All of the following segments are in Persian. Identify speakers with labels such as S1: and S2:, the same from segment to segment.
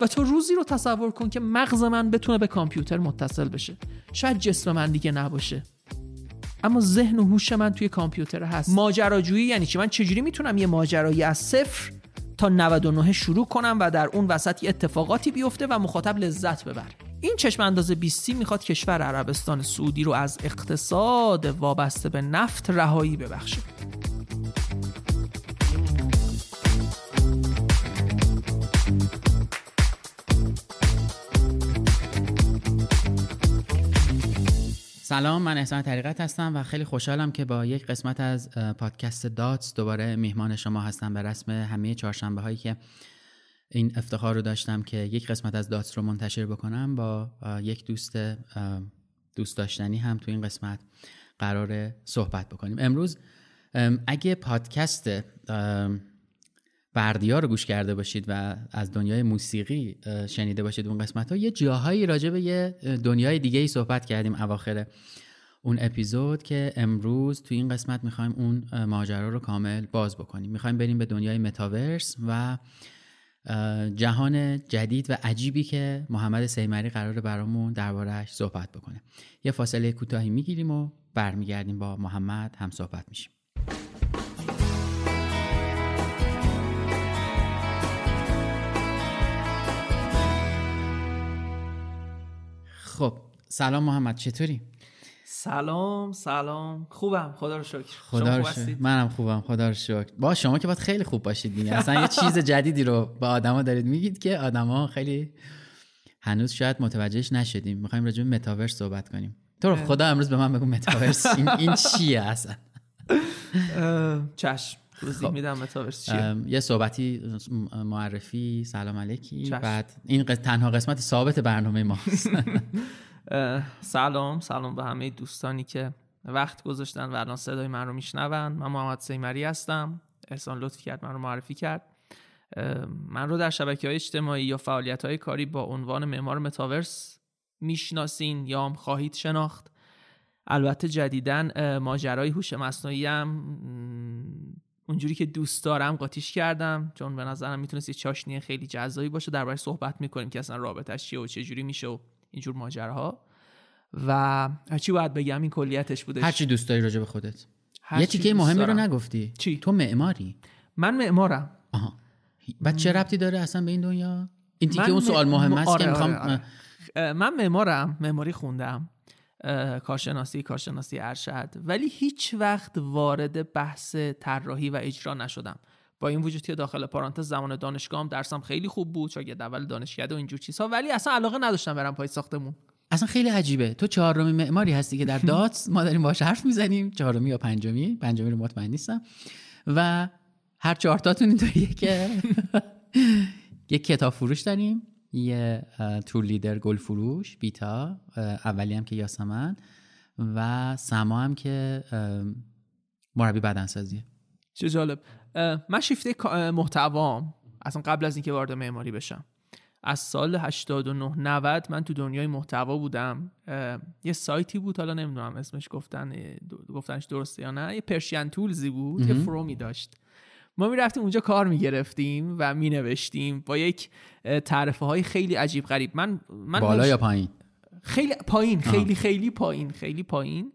S1: و تو روزی رو تصور کن که مغز من بتونه به کامپیوتر متصل بشه. شاید جسم من دیگه نباشه. اما ذهن و هوش من توی کامپیوتر هست. ماجراجویی یعنی چی؟ من چجوری می‌تونم یه ماجرایی از صفر تا 99 شروع کنم و در اون وسط اتفاقاتی بیفته و مخاطب لذت ببره این چشم انداز 20 می‌خواد کشور عربستان سعودی رو از اقتصاد وابسته به نفت رهایی ببخشه.
S2: سلام من احسان طریقت هستم و خیلی خوشحالم که با یک قسمت از پادکست داتس دوباره میهمان شما هستم به رسم همه چهارشنبه هایی که این افتخار رو داشتم که یک قسمت از داتس رو منتشر بکنم با یک دوست دوست داشتنی هم تو این قسمت قرار صحبت بکنیم. امروز اگه پادکست بردیا رو گوش کرده باشید و از دنیای موسیقی شنیده باشید اون قسمت ها یه جاهایی راجع به یه دنیای دیگه ای صحبت کردیم اواخر اون اپیزود که امروز تو این قسمت می‌خوایم اون ماجرا رو کامل باز بکنیم. می‌خوایم بریم به دنیای متاورس و جهان جدید و عجیبی که محمد سیمری قرار برامون دربارهش صحبت بکنه. یه فاصله کوتاهی می‌گیریم و برمیگردیم با محمد هم صحبت میشیم. خب سلام محمد چطوری؟
S1: سلام سلام. خوبم خدا رو شکر.
S2: خدا رو شکر. منم خوبم خدا رو شکر. با شما که باید خیلی خوب باشید دیگه. اصلا یه چیز جدیدی رو به آدما دارید میگید که آدما خیلی هنوز شاید متوجهش نشدیم. می‌خوایم راجع به متاورس صحبت کنیم. تو رو خدا امروز به من بگو متاورس این, این چیه اصلا؟
S1: چشم. خب. میدم متاورس چیه؟
S2: یه صحبتی معرفی سلام علیکی. بعد این تنها قسمت ثابت برنامه ماست.
S1: سلام. سلام به همه دوستانی که وقت گذاشتن و الان صدای من رو میشنون. من محمد سیمری هستم. احسان لطفی کرد من رو معرفی کرد. من رو در شبکه های اجتماعی یا فعالیت های کاری با عنوان معمار متاورس می‌شناسین یا هم خواهید شناخت. البته جدیدن ماجرای هوش مصنوعی هم اونجوری که دوست دارم قاطیش کردم چون به نظرم می‌تونست یه چاشنی خیلی جذابی باشه درباره صحبت می‌کنیم که اصلا رابطش چیه و چه جوری میشه و اینجور ماجراها. و هرچی باید بگم این کلیتش بودش.
S2: هرچی دوست داری راجع به خودت. یه چیکه مهمی رو نگفتی.
S1: چی؟
S2: تو معماری.
S1: من معمارم.
S2: آها. بعد چه ربطی داره اصلا به این دنیا؟ این تیکه اون سوال مهم است
S1: آره
S2: که می‌خوام
S1: آره آره. من معمارم معماری خوندم. کارشناسی کارشناسی ارشد. ولی هیچ وقت وارد بحث طراحی و اجرا نشدم. با این وجود که داخل پارانتز زمان دانشگاهم درسم خیلی خوب بود شاگرد اول دانشکده و اینجور چیزها ولی اصلا علاقه نداشتم برم پای ساختمون.
S2: اصلا خیلی عجیبه. تو چهارمی معماری هستی که در دات ما داریم باش حرف می‌زنیم. چهارمی یا پنجمی؟ پنجمی رو مطمئن نیستم. و هر چهار تاتون اینطوریه که یک کتاب فروش داریم. یه تور لیدر گل فروش بیتا اولی هم که یاسمن و سما هم که مربی بدنسازیه.
S1: چه جالب. من شیفته محتوام اصلا قبل از اینکه وارد معماری بشم از سال 89 90 من تو دنیای محتوا بودم. یه سایتی بود حالا نمی‌دونم اسمش گفتن گفتنش درسته یا نه یه پرشین تولزی بود یه فرومی داشت. ما می‌رفتیم اونجا کار می‌گرفتیم و مینوشتیم با یک تعرفه های خیلی عجیب غریب. من, من
S2: بالا یا پایین؟
S1: خیلی پایین خیلی خیلی پایین خیلی پایین.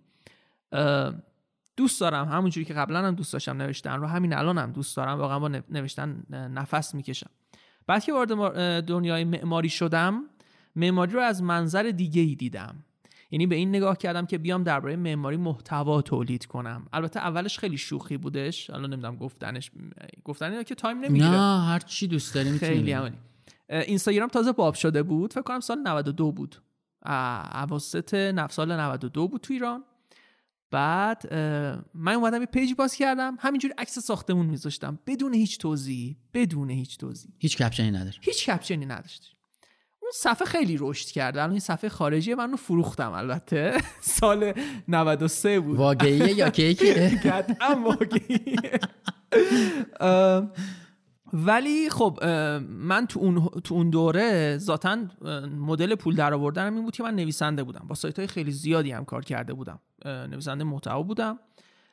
S1: دوست دارم همونجوری که قبلا هم دوست داشتم نوشتن رو همین الان هم دوست دارم واقعا با نوشتن نفس می‌کشم. بعد که وارد دنیای معماری شدم معماری رو از منظر دیگه ای دیدم. یعنی به این نگاه کردم که بیام درباره معماری محتوا تولید کنم. البته اولش خیلی شوخی بودش. الان نمی‌دونم گفتنش گفتن که time نمی‌گیره.
S2: نه هر چی دوست داریم
S1: خیلی عملی اینستاگرام تازه باب شده بود. فکر کنم سال 92 بود. اواسط سال 92 بود تو ایران. بعد من اومدم یه page باز کردم. همینجوری عکس ساختمون میذاشتم. بدون هیچ توضیحی. بدون هیچ توضیح
S2: هیچ کپشنی نداشت
S1: هیچ کپشنی نداشت. اون صفحه خیلی رشد کرده. الان این صفحه خارجی من رو فروختم البته. سال 93 بود.
S2: واقعیه یا کیکیه
S1: قطعا واقعیه. ولی خب من تو اون تو اون دوره ذاتا مدل پول درآوردنم این بود که من نویسنده بودم. با سایت های خیلی زیادی هم کار کرده بودم. نویسنده محتوا بودم.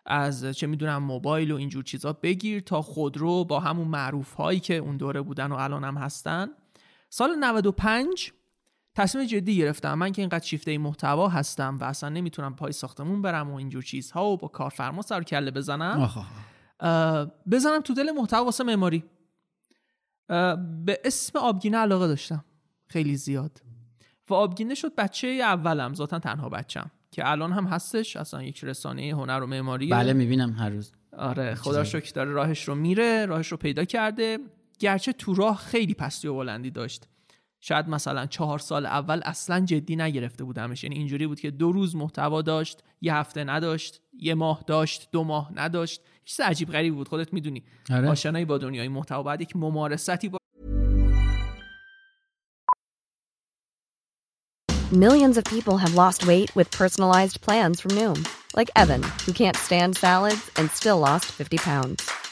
S1: از چه می‌دونم موبایل و اینجور چیزا بگیر تا خودرو با همون معروف هایی که اون دوره بودن و الان هم هستن. سال 95 تصمیم جدی گرفتم. من که اینقدر شیفته محتوا هستم و اصلا نمی‌تونم پای ساختمون برم و اینجور چیزها و با کارفرما سر کله بزنم بزنم تو دل محتوا واسه معماری. به اسم آبگینه علاقه داشتم. خیلی زیاد. و آبگینه شد بچه اولم ذاتا تنها بچم که الان هم هستش. اصلا یک رسانه هنر و معماری
S2: بله می‌بینم هر روز.
S1: آره خدا شکر داره راهش رو میره راهش رو پیدا کرده. گرچه تو راه خیلی پستی و بلندی داشت شاید مثلا چهار سال اول اصلا جدی نگرفته بودمش یعنی اینجوری بود که دو روز محتوا داشت یه هفته نداشت یه ماه داشت دو ماه نداشت چیز عجیب غریب بود خودت می‌دونی آره. آشنایی با دنیای محتوا بعد یک ممارستی با
S3: Millions of people have lost weight with personalized plans from Noom, like Evan, who can't stand salads and still lost 50 pounds.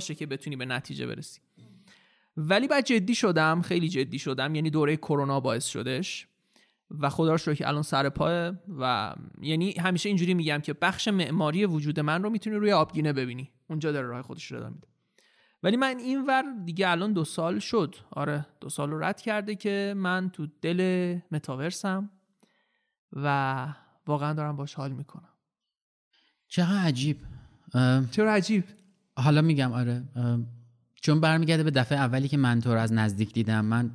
S1: که بتونی به نتیجه برسی. ولی بعد جدی شدم خیلی جدی شدم یعنی دوره کرونا باعث شدش و خدا رو که الان سر پای و یعنی همیشه اینجوری میگم که بخش معماری وجود من رو می‌تونی روی آبگینه ببینی. اونجا داره راه خودش رو میده. ولی من این ور دیگه الان دو سال شد. آره دو سال رو رد کرده که من تو دل متاورسم و واقعا دارم باش حال می‌کنم.
S2: چقدر عجیب.
S1: چرا عجیب؟
S2: حالا میگم آره. چون برمیگرده به دفعه اولی که من تو رو از نزدیک دیدم من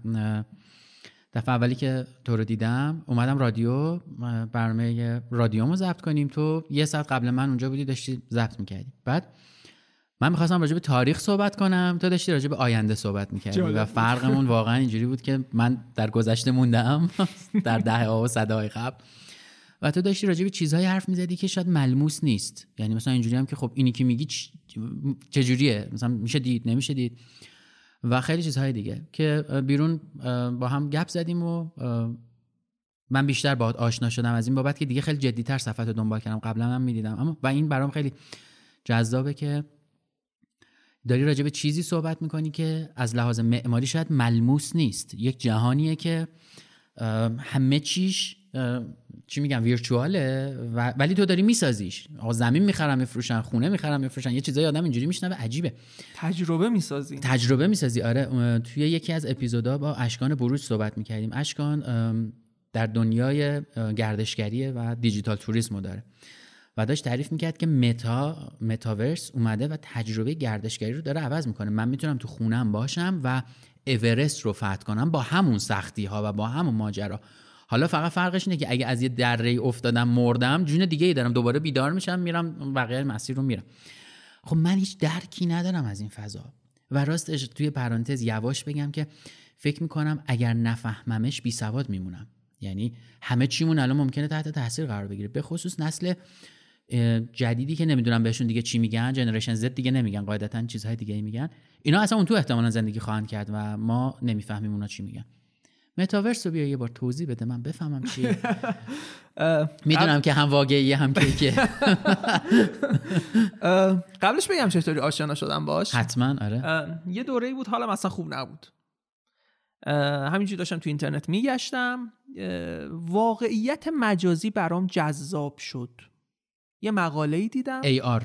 S2: دفعه اولی که تو رو دیدم اومدم رادیو برنامه رادیومو ضبط کنیم تو. یه ساعت قبل من اونجا بودی داشتی ضبط می‌کردی. بعد من می‌خواستم راجع به تاریخ صحبت کنم. تو داشتی راجع به آینده صحبت می‌کردی و فرقمون واقعا اینجوری بود که من در گذشته موندم در دهه ها و صده های قبل. و تو داشتی راجع به چیزهایی حرف می‌زدی که شاید ملموس نیست. یعنی مثلا اینجوری هم که خب اینی که میگی چجوریه؟ مثلا میشه دید؟ نمیشه دید؟ و خیلی چیزهای دیگه که بیرون با هم گپ زدیم و من بیشتر باهات آشنا شدم از این بابت که دیگه خیلی جدیتر صفحت رو دنبال کردم. قبلا هم می‌دیدم. اما و این برام خیلی جذابه که داری راجع به چیزی صحبت می‌کنی که از لحاظ معماری شاید ملموس نیست. یک جهانیه که همه چیش چی میگم ویرچواله ولی تو داری میسازیش. آقا زمین می‌خرم میفروشن خونه می‌خرم میفروشن. یه چیزای آدم اینجوری میشنوه عجیبه.
S1: تجربه می‌سازی.
S2: تجربه می‌سازی. آره توی یکی از اپیزودا با اشکان بروج صحبت می‌کردیم. اشکان در دنیای گردشگری و دیجیتال توریسم داره. و داشت تعریف می‌کرد که متا متاورس اومده و تجربه گردشگری رو داره عوض می‌کنه. من می‌تونم تو خونم باشم و اورست رو فتح کنم با همون سختی ها و با همون ماجرا حالا فقط فرقش اینه که اگه از یه دره افتادم مردم جون دیگه ای دارم. دوباره بیدار میشم میرم بقیه مسیر رو میرم. خب من هیچ درکی ندارم از این فضا. و راستش توی پرانتز یواش بگم که فکر می‌کنم اگر نفهممش بی سواد میمونم. یعنی همه چیمون الان ممکنه تحت تاثیر قرار بگیره. به خصوص نسل جدیدی که نمی‌دونم بهشون دیگه چی میگن جنریشن زد دیگه نمیگن قاعدتا چیزهای دیگه میگن. اینا اصلا اون تو احتمالا زندگی خواهند کرد و ما نمی‌فهمیم اونا چی میگن. متاورس رو بیا یه بار توضیح بده من بفهمم چیه. می‌دونم که هم واقعی هم که
S1: قبلش بگم چطوری آشنا شدم باش.
S2: حتما آره.
S1: یه دوره بود حالا مثلا خوب نبود. همینجوری داشتم تو اینترنت میگشتم. واقعیت مجازی برام جذاب شد. یه مقاله ای دیدم
S2: AR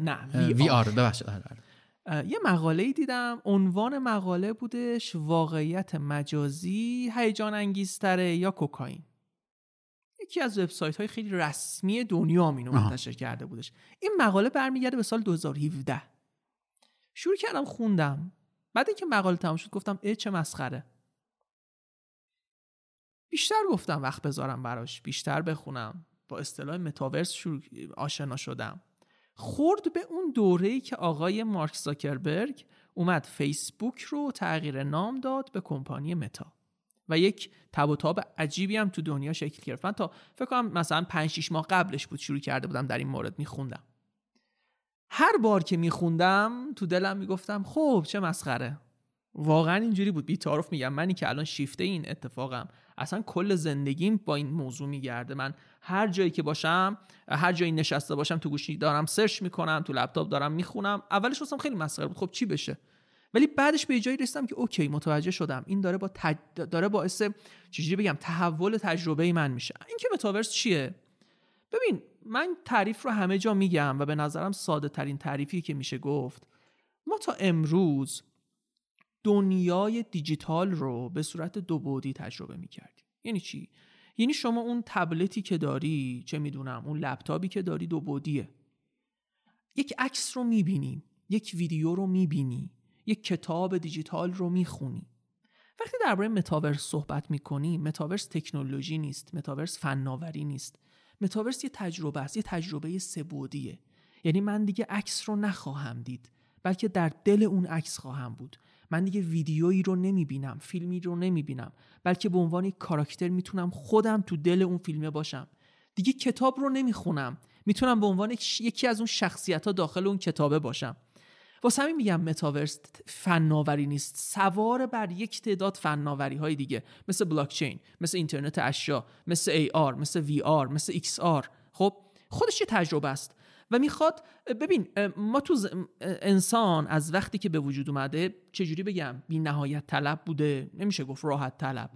S1: نه
S2: وی آر ببخشید آره، آره.
S1: یه مقاله ای دیدم. عنوان مقاله بودش واقعیت مجازی هیجان انگیزتره یا کوکائین. یکی از وبسایت های خیلی رسمی دنیا اینو منتشر کرده بودش. این مقاله برمیگرده به سال 2017 شروع کردم خوندم. بعد اینکه مقاله تمام شد گفتم ای چه مسخره. بیشتر گفتم وقت بذارم براش. بیشتر بخونم. با اصطلاح متاورس شروع آشنا شدم. خورد به اون دوره‌ای که آقای مارک زاکربرگ اومد فیسبوک رو تغییر نام داد به کمپانی متا. و یک تب و تاب عجیبی هم تو دنیا شکل گرفت. من تا فکر کنم مثلا 5 6 ماه قبلش بود شروع کرده بودم در این مورد میخوندم. هر بار که میخوندم تو دلم می‌گفتم خب چه مسخره. واقعا اینجوری بود. بیتارف میگم. منی که الان شیفته این اتفاقم. اصلا کل زندگیم با این موضوع میگرده. من هر جایی که باشم هر جایی نشسته باشم تو گوشی دارم search می‌کنم تو لپتاپ دارم می‌خونم. اولش واسم خیلی مسخره بود. خب چی بشه؟ ولی بعدش به جایی رسیدم که OK متوجه شدم. این داره با تج... داره باعث چجوری بگم تحول تجربه من میشه. این که متاورس چیه؟ ببین من تعریف رو همه جا میگم و به نظرم ساده ترین تعریفی که میشه گفت ما تا امروز دنیای دیجیتال رو به صورت دو بعدی تجربه می‌کردیم. یعنی چی؟ یعنی شما اون تبلتی که داری چه می‌دونم اون لپتاپی که داری دو بعدیه یک عکس رو می‌بینی یک ویدیو رو می‌بینی یک کتاب دیجیتال رو می‌خونی. وقتی درباره متاورس صحبت می‌کنی متاورس تکنولوژی نیست متاورس فناوری نیست. متاورس یه تجربه است یه تجربه سه بعدیه یعنی من دیگه عکس رو نخواهم دید بلکه در دل اون عکس خواهم بود. من دیگه ویدیویی رو نمی‌بینم فیلمی رو نمی‌بینم بلکه به عنوان یک کاراکتر می‌تونم خودم تو دل اون فیلمه باشم. دیگه کتاب رو نمی‌خونم. می‌تونم به عنوان یکی از اون شخصیت ها داخل اون کتابه باشم. واسه همین میگم متاورس فناوری نیست. سوار بر یک تعداد فناوری های دیگه. مثل بلاکچین مثل اینترنت اشیا مثل ای آر مثل وی مثل XR خب خودش یه تجربه است. و می‌خواد ببین ما تو انسان از وقتی که به وجود اومده چجوری بگم؟ بی نهایت طلب بوده نمیشه گفت راحت طلب.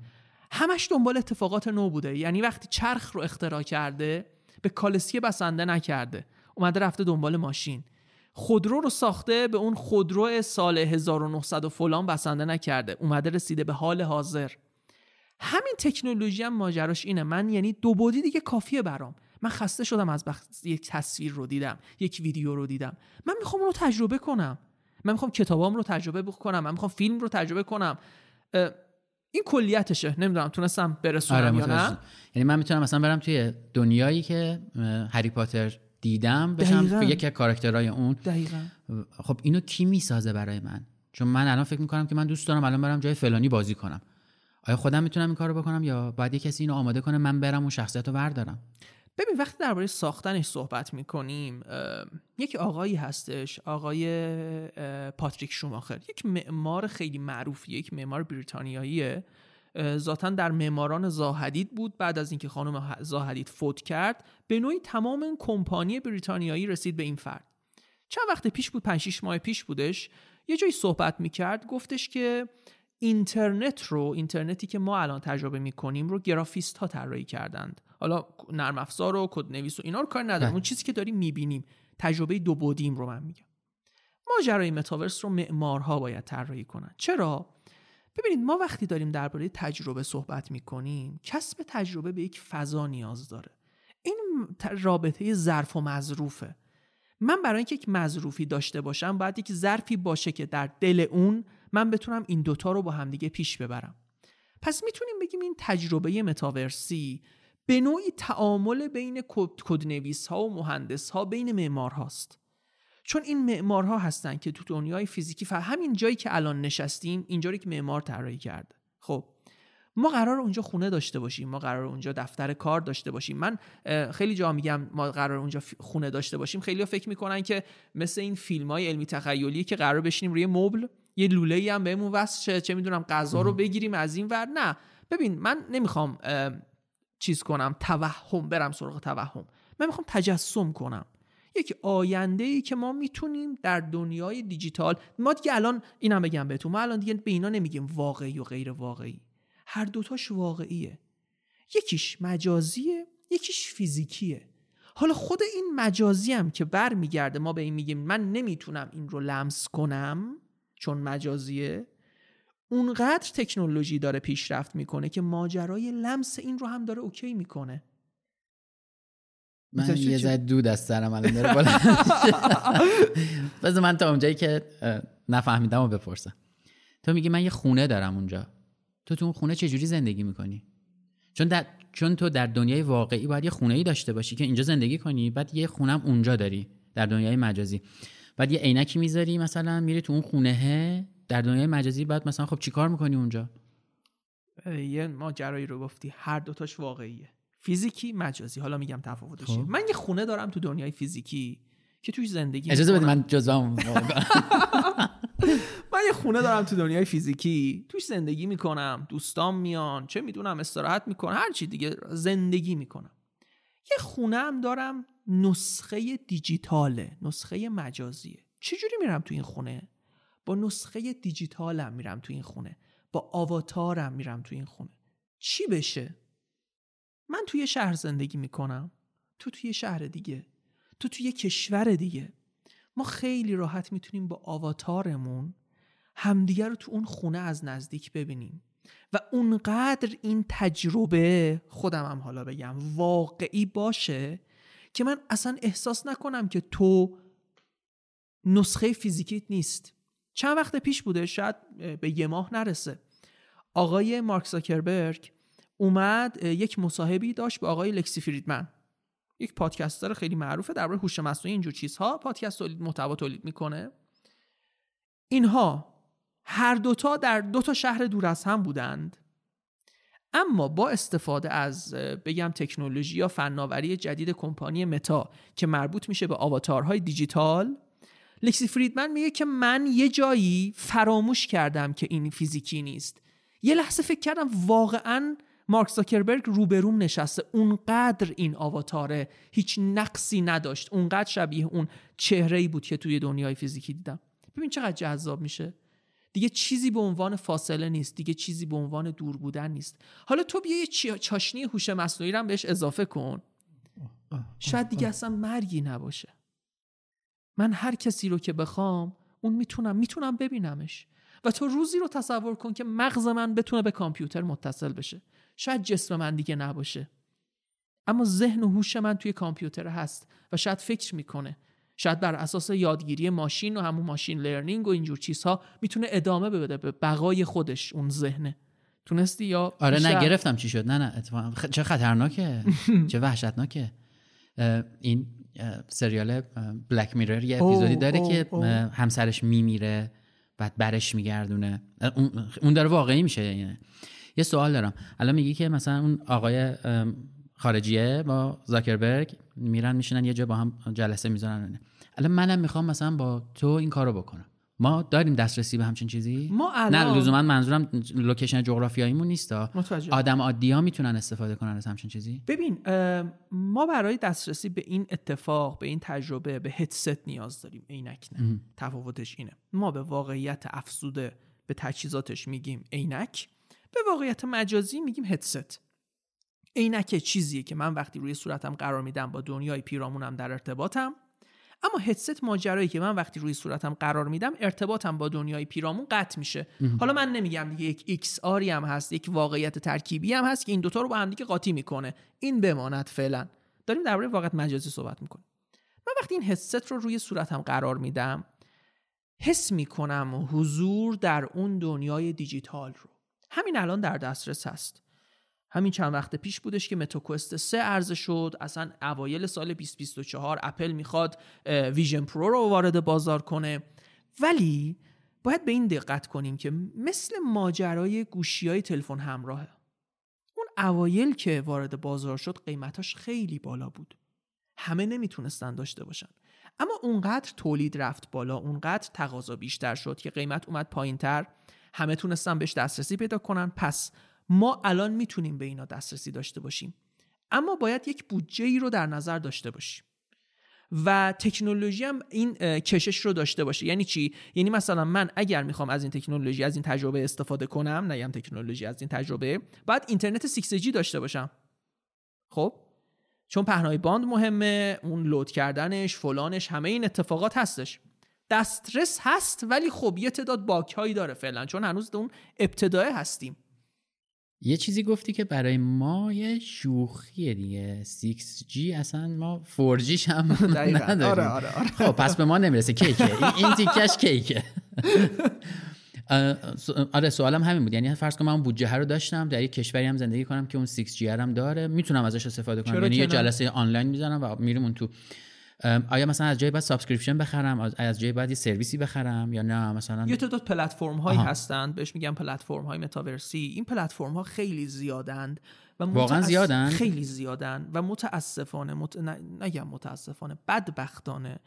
S1: همش دنبال اتفاقات نو بوده. یعنی وقتی چرخ رو اختراع کرده به کالسکه بسنده نکرده. اومده رفته دنبال ماشین. خودرو رو ساخته به اون خودرو سال 1900 و فلان بسنده نکرده. اومده رسیده به حال حاضر. همین تکنولوژی هم ماجراش اینه. من یعنی دو بودی دیگه کافیه برام. من خسته شدم از بخ... یک تصویر رو دیدم یک ویدیو رو دیدم. من می‌خوام رو تجربه کنم. من می‌خوام کتابام رو تجربه بکنم من می‌خوام فیلم رو تجربه کنم. این کلیتشه. نمی‌دونم تونستم برسونم آره یا نه؟
S2: یعنی من می‌تونم مثلا برم توی دنیایی که هری پاتر دیدم بشم یکی از کاراکترهای اون.
S1: دقیقا.
S2: خب اینو کی می‌سازه برای من؟ چون من الان فکر می‌کنم که من دوست دارم الان برم جای فلانی بازی کنم. آیا خودم می‌تونم این کارو بکنم یا باید یه کسی اینو آماده کنه من برم اون شخصیت رو بردارم
S1: ببین وقتی درباره ساختنش صحبت می‌کنیم یک آقایی هستش آقای پاتریک شوماخر. یک معمار خیلی معروفی یک معمار بریتانیاییه. ذاتا در معماران زاهدید بود. بعد از اینکه خانم زاهدید فوت کرد به نوعی تمام این کمپانی بریتانیایی رسید به این فرد. چند وقت پیش بود 5 6 ماه پیش بودش یه جایی صحبت می‌کرد. گفتش که اینترنت رو اینترنتی که ما الان تجربه می‌کنیم رو گرافیست ها طراحی کردند. حالا نرم افزار و کد نویس و اینا رو کار ندارم. اون چیزی که داریم می‌بینیم تجربه دو بودیم رو من میگم. ماجرای متاورس رو معمارها باید طراحی کنن. چرا؟ ببینید ما وقتی داریم درباره تجربه صحبت می‌کنیم کسب تجربه به یک فضا نیاز داره. این رابطه ظرف و مظروفه. من برای اینکه یک مظروفی داشته باشم باید یک ظرفی باشه که در دل اون من بتونم این دوتا رو با همدیگه پیش ببرم. پس می‌تونیم بگیم این تجربه متاورسی به نوعی تعامل بین کدنویس ها و مهندس ها بین معمار هاست چون این معمارها هستن که تو دنیای فیزیکی فهم همین جایی که الان نشستیم اینجایی که معمار طراحی کرده. خب ما قرار اونجا خونه داشته باشیم ما قرار اونجا دفتر کار داشته باشیم. من خیلی جا میگم ما قرار اونجا خونه داشته باشیم. خیلی فکر می‌کنن که مثل این فیلم های علمی تخیلی که قرار بشینیم روی مبل یه لوله ای هم بهمون وصل چه می‌دونم غذا رو بگیریم از این ور. نه. ببین من نمی‌خوام چیز کنم توهم برم سراغ توهم. من می‌خوام تجسم کنم. یک آینده ای که ما می‌تونیم در دنیای دیجیتال ما دیگه الان اینم بگم بهتون ما الان دیگه به اینا نمیگیم واقعی و غیر واقعی. هر دوتاش واقعیه. یکیش مجازیه یکیش فیزیکیه. حالا خود این مجازی هم که برمیگرده ما به این میگیم من نمی‌تونم این رو لمس کنم چون مجازیه اونقدر تکنولوژی داره پیشرفت می‌کنه که ماجرای لمس این رو هم داره اوکی می‌کنه.
S2: من یه؟ ذره دود از سرم الان داره بالا. بذار من تا اونجایی که نفهمیدم و بپرسم. تو میگی من یه خونه دارم اونجا. تو تو اون خونه چجوری زندگی می‌کنی؟ چون در چون تو در دنیای واقعی باید یه خونه ای داشته باشی که اینجا زندگی کنی بعد یه خونم اونجا داری در دنیای مجازی. بعد یه عینکی می‌ذاری مثلا میری تو اون خونه در دنیای مجازی بعد مثلا خب چیکار می‌کنی اونجا؟
S1: یه ماجرایی رو گفتی. هر دوتاش واقعیه. فیزیکی مجازی. حالا میگم تفاوتش
S2: خب.
S1: من یه خونه دارم تو دنیای فیزیکی که توش زندگی
S2: اجازه بدی
S1: می‌کنم.
S2: من جزام
S1: من یه خونه دارم تو دنیای فیزیکی. توش زندگی می‌کنم. دوستام میان. چه می‌دونم استراحت می‌کنم. هر چی دیگه زندگی می‌کنم. یه خونه هم دارم نسخه دیجیتاله. نسخه مجازیه. چجوری میرم تو این خونه؟ با نسخه دیجیتالم میرم تو این خونه. با آواتارم میرم تو این خونه. چی بشه؟ من توی شهر زندگی می‌کنم. تو توی شهر دیگه. تو توی کشور دیگه. ما خیلی راحت می‌تونیم با آواتارمون همدیگه رو تو اون خونه از نزدیک ببینیم. و اونقدر این تجربه خودم هم حالا بگم واقعی باشه که من اصلا احساس نکنم که تو نسخه فیزیکیت نیست. چند وقت پیش بوده شاید به یه ماه نرسه. آقای مارک زاکربرگ اومد یک مصاحبی داشت با آقای لکسی فریدمن. یک پادکستر خیلی معروفه درباره هوش مصنوعی اینجور چیزها. پادکست تولید محتوا تولید می‌کنه. اینها هر دوتا در دو تا شهر دور از هم بودند. اما با استفاده از بگم تکنولوژی یا فناوری جدید کمپانی متا که مربوط میشه به آواتارهای دیجیتال لکسی فریدمن میگه که من یه جایی فراموش کردم که این فیزیکی نیست. یه لحظه فکر کردم واقعا مارک زاکربرگ روبروم نشسته. اونقدر این آواتاره هیچ نقصی نداشت. اونقدر شبیه اون چهره ای بود که توی دنیای فیزیکی دیدم. ببین چقدر جذاب میشه. دیگه چیزی به عنوان فاصله نیست. دیگه چیزی به عنوان دور بودن نیست. حالا تو بیا یه چاشنی هوش مصنوعی رو هم بهش اضافه کن. شاید دیگه اصلا مرگی نباشه. من هر کسی رو که بخوام اون می‌تونم می‌تونم ببینمش. و تو روزی رو تصور کن که مغز من بتونه به کامپیوتر متصل بشه. شاید جسم من دیگه نباشه. اما ذهن و هوش من توی کامپیوتر هست و شاید فکر می‌کنه. شاید بر اساس یادگیری ماشین و همون ماشین لرنینگ و اینجور چیزها می‌تونه ادامه بده به بقای خودش اون ذهنه. تونستی یا
S2: آره؟ نه گرفتم چی شد. نه نه اتفاقا خ... چه خطرناکه چه وحشتناکه. این سریال بلک میرر یه اپیزودی داره
S1: اوه،
S2: که. اه، همسرش میمیره بعد برش میگردونه اون, داره واقعی میشه یعنی. یه سوال دارم الان میگی که مثلا اون آقای خارجیه با زاکربرگ میرن میشینن یه جا با هم جلسه می‌ذارن الان منم می‌خوام مثلا با تو این کارو بکنم ما داریم دسترسی به همچین چیزی؟
S1: ما الان-
S2: نه لزوما منظورم لوکیشن جغرافیاییمون نیست
S1: متوجه.
S2: آدم عادی ها می‌تونن استفاده کنن از همچین چیزی؟
S1: ببین ما برای دسترسی به این اتفاق به این تجربه به هدست نیاز داریم. عینک نه. تفاوتش اینه. ما به واقعیت افزوده به تجهیزاتش میگیم عینک. به واقعیت مجازی میگیم هدست عینک چیزیه که من وقتی روی صورتم قرار میدم با دنیای پیرامونم در ارتباطم. اما هدست ماجرایی که من وقتی روی صورتم قرار میدم ارتباطم با دنیای پیرامون قطع میشه. حالا من نمیگم دیگه یک XR ی هم هست یک واقعیت ترکیبی هم هست که این دوتا رو با هم دیگه قاطی می‌کنه. این بماند فعلا. داریم درباره واقعیت مجازی صحبت می‌کنیم. من وقتی این هدست رو روی صورتم قرار میدم حس می‌کنم حضور در اون دنیای دیجیتال رو. همین الان در دسترس هست. همین چند وقت پیش بودش که Meta Quest 3 عرضه شد. اصلا اوایل سال 2024 اپل می‌خواد Vision Pro رو وارد بازار کنه. ولی باید به این دقت کنیم که مثل ماجرای گوشی های تلفن همراهه. اون اوایل که وارد بازار شد قیمتاش خیلی بالا بود. همه نمی‌تونستن داشته باشن. اما اونقدر تولید رفت بالا اونقدر تقاضا بیشتر شد که قیمت اومد پایین تر همه تونستن بهش دسترسی پیدا کنن. پس ما الان می‌تونیم به اینا دسترسی داشته باشیم. اما باید یک بودجه ای رو در نظر داشته باشیم. و تکنولوژی هم این کشش رو داشته باشه. یعنی چی؟ یعنی مثلا من اگر می‌خوام از این تکنولوژی از این تجربه استفاده کنم نگم تکنولوژی از این تجربه باید اینترنت 6G داشته باشم. خب؟ چون پهنای باند مهمه اون لود کردنش فلانش همه این اتفاقات هستش. دسترس هست ولی خب یه تعداد باک هایی داره فعلا. چون هنوز اون ابتدای هستیم.
S2: یه چیزی گفتی که برای ما یه شوخیه دیگه. 6G اصلا ما 4Gش هم نداریم.
S1: آره آره آره.
S2: خب پس به ما نمی‌رسه. کیکه. این تیکش کیکه. آره سوالم همین بود. یعنی فرض کنم من بودجه رو داشتم در یک کشوری هم زندگی کنم که اون 6G هم داره. می‌تونم ازش استفاده کنم. یعنی یه جلسه آنلاین می‌زنم و میریم اون تو آیا مثلا از جای بعد subscription بخرم؟ از جای بعد یه سرویسی بخرم؟ یا نه مثلا
S1: یه تعداد پلتفرم هایی هستند. بهش میگم پلتفرم های متاورسی. این پلتفرم ها خیلی زیادند و
S2: واقعا زیادن
S1: خیلی زیادن و متاسفانه مت... نگم متاسفانه بدبختانه.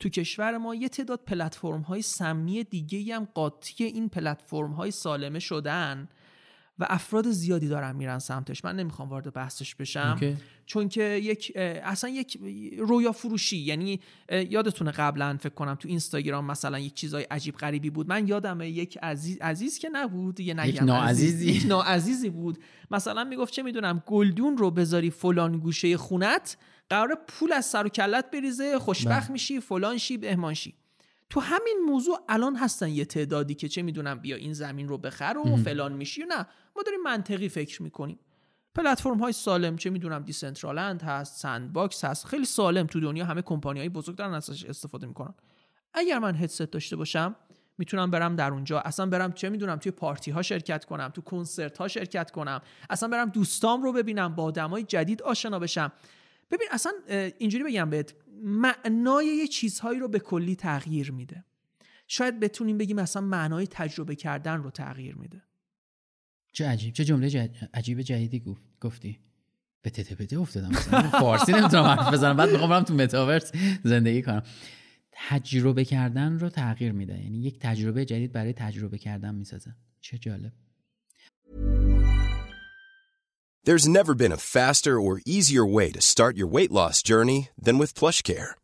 S1: تو کشور ما یه تعداد پلتفرم های سمی دیگه هم قاطی این پلتفرم های سالمه شدن. و افراد زیادی دارن میرن سمتش. من نمی‌خوام وارد بحثش بشم.
S2: okay.
S1: چون که یک اصلا یک رویا فروشی یعنی یادتونه قبلا فکر کنم تو اینستاگرام مثلا یک چیزای عجیب غریبی بود. من یادمه یک عزیز عزیز که نبود یه
S2: یک ناعزیزی.
S1: یک ناعزیزی بود. مثلا می‌گفت چه می‌دونم گلدون رو بذاری فلان گوشه خونت قرار پول از سر و کلت بریزه خوشبخت میشی فلان شی بهمان شی. تو همین موضوع الان هستن یه تعدادی که چه می‌دونم بیا این زمین رو بخر و فلان میشی نه. ما داریم منطقی فکر می‌کنیم. پلتفرم های سالم چه می‌دونم Decentraland هست Sandbox هست خیلی سالم تو دنیا همه کمپانی های بزرگ دارن ازش استفاده می‌کنن. اگر من هدست داشته باشم می‌تونم برم در اونجا اصلا برم چه می‌دونم توی پارتی ها شرکت کنم تو کنسرت ها شرکت کنم اصلا برم دوستام رو ببینم با آدمای جدید آشنا بشم. ببین اصلا اینجوری بگم بهت معنای یه چیزهایی رو به کلی تغییر میده. شاید بتونیم بگیم اصلا معنای تجربه کردن رو تغییر میده.
S2: چه عجیب چه جمله جد... عجیب جدیدی گفت گفتی؟ به تته پته افتادم فارسی نمی‌تونم حرف بزنم. بعد می‌خوام برم تو متاورس زندگی کنم. تجربه کردن رو تغییر میده. یعنی یک تجربه جدید برای تجربه کردن می‌سازه. چه جالب.
S4: There's never been a faster or easier way to start your weight loss journey than with PlushCare.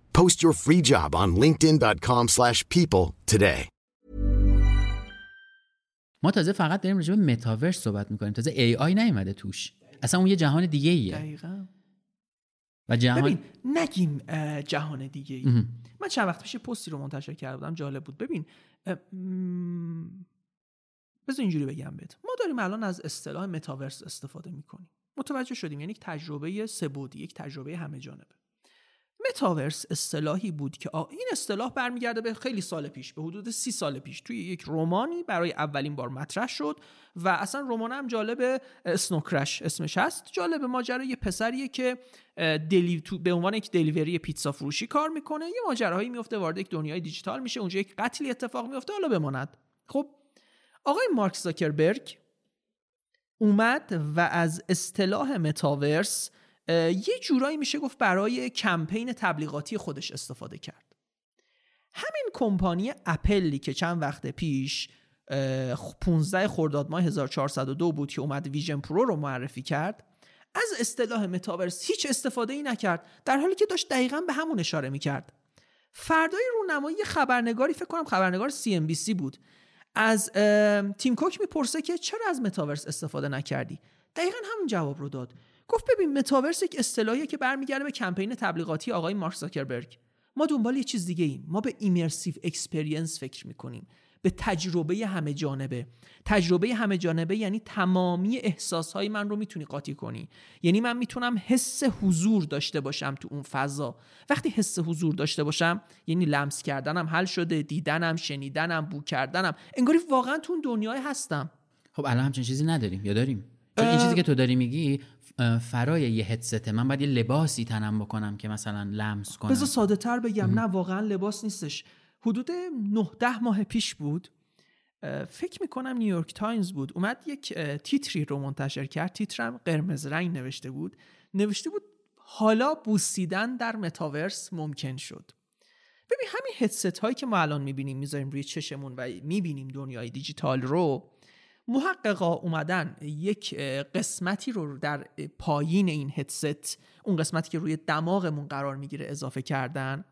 S5: Post your free job on linkedin.com/people today.
S2: ما تازه فقط داریم راجع به متاورس صحبت می‌کنیم. تازه ای آی نیومده توش. اصلا اون یه جهان دیگه ایه
S1: دقیقا.
S2: و جهان
S1: ببین نگیم جهان دیگه ای من چند وقت پیش پستی رو منتشر کرده بودم جالب بود. ببین بذار اینجوری بگم بهت. ما داریم الان از اصطلاح متاورس استفاده می‌کنیم. متوجه شدیم یعنی یک تجربه سبودی یک تجربه همه جانبه. متاورس اصطلاحی بود که این اصطلاح برمیگرده به خیلی سال پیش به حدود سی سال پیش. توی یک رومانی برای اولین بار مطرح شد و اصلا رمان هم جالب اسنوکرش اسمش هست. جالب ماجرا یه پسریه که دلی... تو... به عنوان یک delivery پیتزا فروشی کار می‌کنه. یه ماجراهایی میفته وارد یک دنیای دیجیتال میشه. اونجا یک قتلی اتفاق میفته حالا بماند. خب آقای مارک زاکربرگ اومد و از اصطلاح متاورس یه جورایی میشه گفت برای کمپین تبلیغاتی خودش استفاده کرد. همین کمپانی اپلی که چند وقت پیش 15 خرداد ماه 1402 بود که اومد Vision Pro رو معرفی کرد از اصطلاح متاورس هیچ استفاده ای نکرد در حالی که داشت دقیقا به همون اشاره می‌کرد. فردای رونمایی خبرنگاری فکر کنم خبرنگار CNBC بود از تیم کوک می‌پرسه که چرا از متاورس استفاده نکردی؟ دقیقا همون جواب رو داد. گفت ببین متاورس یک اصطلاحیه که برمیگرده به کمپین تبلیغاتی آقای مارک زاکربرگ. ما دنبال یه چیز دیگه ایم. ما به immersive experience فکر می‌کنیم. به تجربه همه جانبه. تجربه همه جانبه یعنی تمامی احساسهای من رو می‌تونی قاطی کنی. یعنی من می‌تونم حس حضور داشته باشم تو اون فضا. وقتی حس حضور داشته باشم یعنی لمس کردنم حل شده دیدنم شنیدنم بو کردنم انگاری واقعا تو اون دنیای هستم.
S2: خب الان همچین چیزی نداریم یا داریم؟ چون این چیزی که تو داری میگی فرای یه هدسته من باید یه لباسی تنم بکنم که مثلا لمس کنم.
S1: بذار ساده تر بگم. نه واقعا لباس نیستش. حدود 9 ده ماه پیش بود. فکر می‌کنم نیویورک تایمز بود. اومد یک تیتری رو منتشر کرد. تیترم قرمز رنگ نوشته بود. نوشته بود حالا بوسیدن در متاورس ممکن شد. ببین همین هدست هایی که ما الان می‌بینیم می‌ذاریم روی چشمون و می‌بینیم دنیای دیجیتال رو محققا اومدن یک قسمتی رو در پایین این هدست اون قسمتی که روی دماغمون قرار می‌گیره اضافه کردن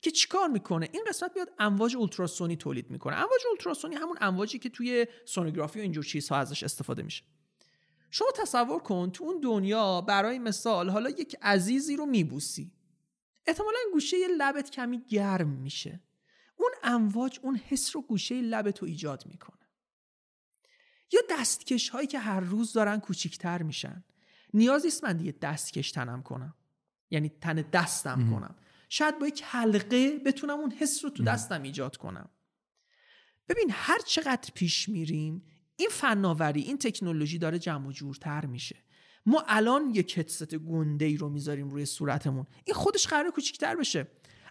S1: که چیکار می‌کنه؟ این قسمت میاد امواج اولتراسونی تولید می‌کنه. امواج اولتراسونی همون امواجی که توی سونوگرافی و اینجور چیزها ازش استفاده میشه. شما تصور کن تو اون دنیا برای مثال حالا یک عزیزی رو میبوسی. احتمالا گوشه لبت کمی گرم میشه. اون امواج اون حس رو گوشه لبت رو ایجاد می‌کنه. یا دستکش هایی که هر روز دارن کوچیکتر میشن؟ نیاز نیست من دیگه دستکش تنم کنم. یعنی تن دستم کنم. شاید با یک حلقه بتونم اون حس رو تو دستم ایجاد کنم. ببین هر چقدر پیش میریم این فناوری این تکنولوژی داره جمع و جورتر میشه. ما الان یک هدست گنده ای رو می‌ذاریم روی صورتمون. این خودش قرار کوچیکتر بشه.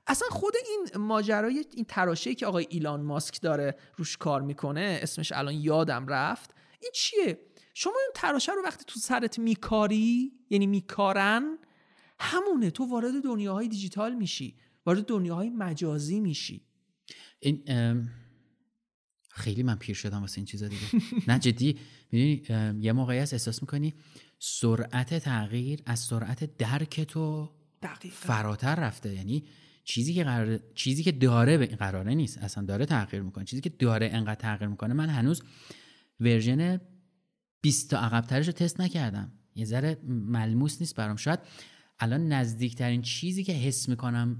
S1: اصلا خود این ماجرای این تراشه که آقای ایلان ماسک داره روش کار می‌کنه اسمش الان یادم رفت این چیه؟ شما این تراشه رو وقتی تو سرت میکاری یعنی میکارن همونه تو وارد دنیاهای دیجیتال میشی وارد دنیاهای مجازی میشی.
S2: این خیلی من پیر شدم واسه این چیزا دیگه. نه جدی می‌دونی یه موقعی هست احساس می‌کنی سرعت تغییر از سرعت درک تو فراتر رفته. یعنی چیزی که قرار چیزی که داره به قراره نیست. اصلا داره تغییر می‌کنه. چیزی که داره انقدر تغییر می‌کنه. من هنوز version 20 تا عقب رو تست نکردم. یه ذره ملموس نیست برام. شاید الان نزدیکترین چیزی که حس می‌کنم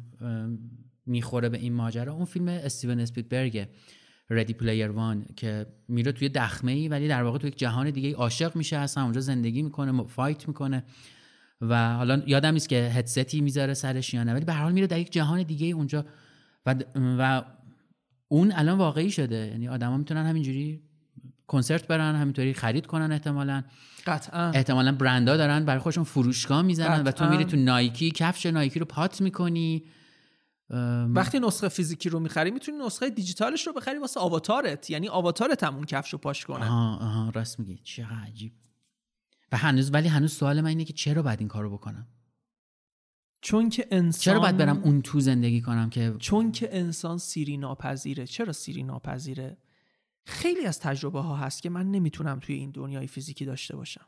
S2: می‌خوره به این ماجرا اون فیلم استیون اسپیلبرگ Ready Player One که میره توی دخمه ای ولی در واقع توی یک جهان دیگه عاشق میشه اصلا اونجا زندگی می‌کنه fight می‌کنه. و حالا یادم نیست که هدستی می‌ذاره سرش یا نه ولی به هر حال میره در یک جهان دیگه اونجا. و, و اون الان واقعی شده. یعنی آدما می‌تونن همینجوری کنسرت برن همینطوری خرید کنن احتمالا.
S1: قطعا.
S2: احتمالا برندا دارن برای خودشون فروشگاه می‌زنن و تو میری تو نایکی کفش نایکی رو پات می‌کنی.
S1: وقتی نسخه فیزیکی رو می‌خری می‌تونی نسخه دیجیتالش رو بخری واسه آواتارت. یعنی آواتارت هم اون کفش رو پاش کنه.
S2: آها آها راست میگی. چه عجیب. و هنوز ولی هنوز سوال من اینه که چرا باید این کارو بکنم؟
S1: چون که انسان
S2: چرا باید برم اون تو زندگی کنم که
S1: چون که انسان سیری ناپذیره. چرا سیری ناپذیره؟ خیلی از تجربه ها هست که من نمی‌تونم توی این دنیای فیزیکی داشته باشم.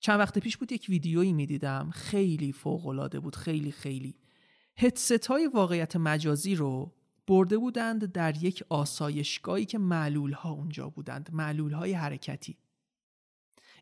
S1: چند وقت پیش بود یک ویدیویی می‌دیدم. خیلی فوق العاده بود. خیلی خیلی. هدست های واقعیت مجازی رو برده بودند در یک آسایشگاهی که معلول ها اونجا بودند. معلول های حرکتی.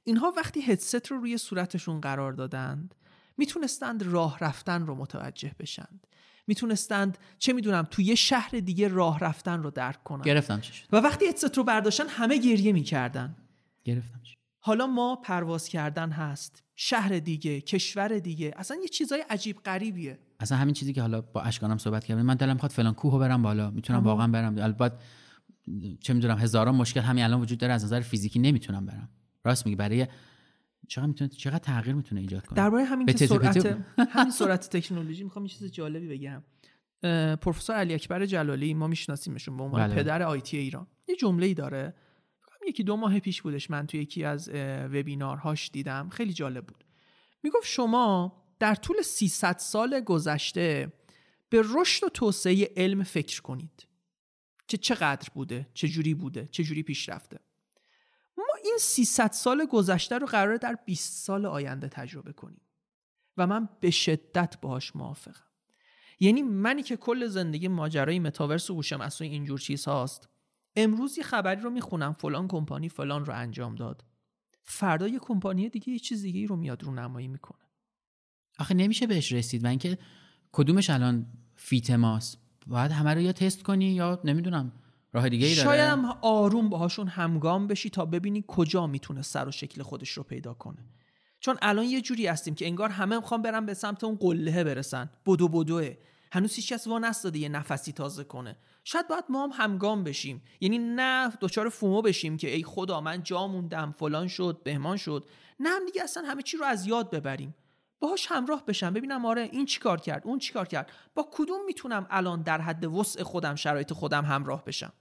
S1: اینها وقتی هدست رو روی صورتشون قرار دادند می‌تونستند راه رفتن رو متوجه بشند. می‌تونستند چه می‌دونم توی یه شهر دیگه راه رفتن رو درک کنن
S2: گرفتم چی شد؟
S1: و وقتی هدست رو برداشتن همه گریه می‌کردن.
S2: گرفتم چی
S1: حالا ما پرواز کردن هست. شهر دیگه کشور دیگه. اصلا یه چیزای عجیب غریبیه.
S2: اصلا همین چیزی که حالا با اشکانم صحبت کردم من دلم خواهد فلان کوهو برم بالا. می‌تونم واقعا برم. البته چه می‌دونم هزاران مشکل همین الان وجود داره از نظر فیزیکی نمی‌تونم برم. راست میگی. برای چقدر می‌تونه چقدر تغییر می‌تونه ایجاد کنه؟
S1: درباره همین که سرعت همین سرعت تکنولوژی می‌خوام یه چیز جالبی بگم. پروفسور علی اکبر جلالی ما میشناسیمشون به عنوان بله. پدر آیتی ایران. یه جمله ای داره یکی دو ماه پیش بودش من توی یکی از وبینارهاش دیدم. خیلی جالب بود. می‌گفت شما در طول 300 سال گذشته به رشد و توسعه علم فکر کنید. که چقدر بوده؟ چه جوری بوده؟ چه جوری پیش رفته؟ این 300 سال گذشته رو قراره در 20 سال آینده تجربه کنیم. و من به شدت باهاش موافقم. یعنی منی که کل زندگی ماجرای متاورس و هوش مصنوعی اینجور چیز هاست امروز یه خبری رو می‌خونم فلان کمپانی فلان رو انجام داد. فردا یه کمپانی دیگه یه چیز دیگه رو میاد رو نمایی می‌کنه.
S2: آخه نمیشه بهش رسید و اینکه کدومش الان فیت ماست. باید همه رو یا تست کنی یا نمی‌دونم راه دیگه ای داره؟
S1: شاید هم آروم باهاشون همگام بشی تا ببینی کجا می‌تونه سر و شکل خودش رو پیدا کنه. چون الان یه جوری هستیم که انگار همه می‌خوان برن به سمت اون قله برسن. بدو بدوه. هنوز هیچ کس وا نستاده یه نفسی تازه کنه. شاید باید ما هم همگام بشیم. یعنی نه دچار فومو بشیم که ای خدا من جا موندم فلان شد بهمان شد. نه هم دیگه اصلا همه چی رو از یاد ببریم. باهاش همراه بشم ببینم آره این چیکار کرد اون چیکار کرد. با کدوم می‌تونم الان در حد وسع خودم شرایط خودم همراه بشم؟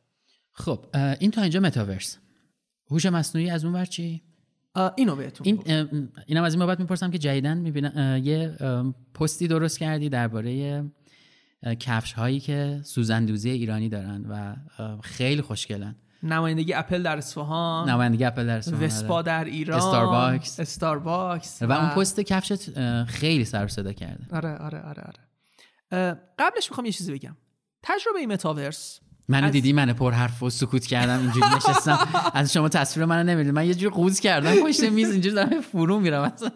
S2: خب این تا اینجا متاورس. هوش مصنوعی از اون ور چی؟
S1: اینو بهتون
S2: این اینم از این بابت می‌پرسم که جدیدن می‌بینم یه پستی درست کردی درباره کفش هایی که سوزندوزی ایرانی دارن و خیلی خوشگلن.
S1: نمایندگی اپل در اصفهان.
S2: نمایندگی اپل در اصفهان،
S1: وسپا
S2: آره.
S1: در ایران.
S2: استارباکس.
S1: استارباکس
S2: و اون پست کفشت خیلی سر و صدا کرده.
S1: آره آره آره آره. قبلش می‌خوام یه چیزی بگم. تجربه متاورس
S2: منو دیدی؟ من پر حرف و سکوت کردم اینجوری نشستم. از شما تصویر منو نمی‌دید من یه جور قوز کردم پشت میز اینجوری دارم فرو میرم اصلا.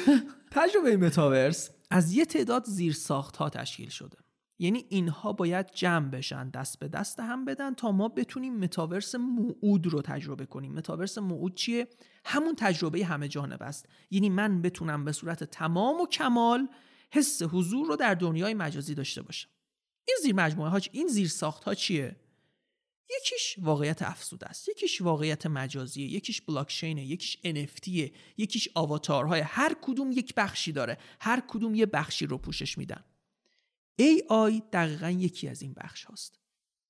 S1: تجربه متاورس از یه تعداد زیر ساخت ها تشکیل شده. یعنی اینها باید جمع بشن دست به دست هم بدن تا ما بتونیم متاورس موعود رو تجربه کنیم. متاورس موعود چیه؟ همون تجربه همه جانب است یعنی من بتونم به صورت تمام و کمال حس حضور رو در دنیای مجازی داشته باشم. این زیر مجموعه ها این زیر ساخت ها چیه؟ یکیش واقعیت افزوده است. یکیش واقعیت مجازیه. یکیش بلاکچینه. یکیش NFT یکیش آواتارهای هر کدوم یک بخشی داره. هر کدوم یه بخشی رو پوشش میدن. AI دقیقا یکی از این بخش هاست.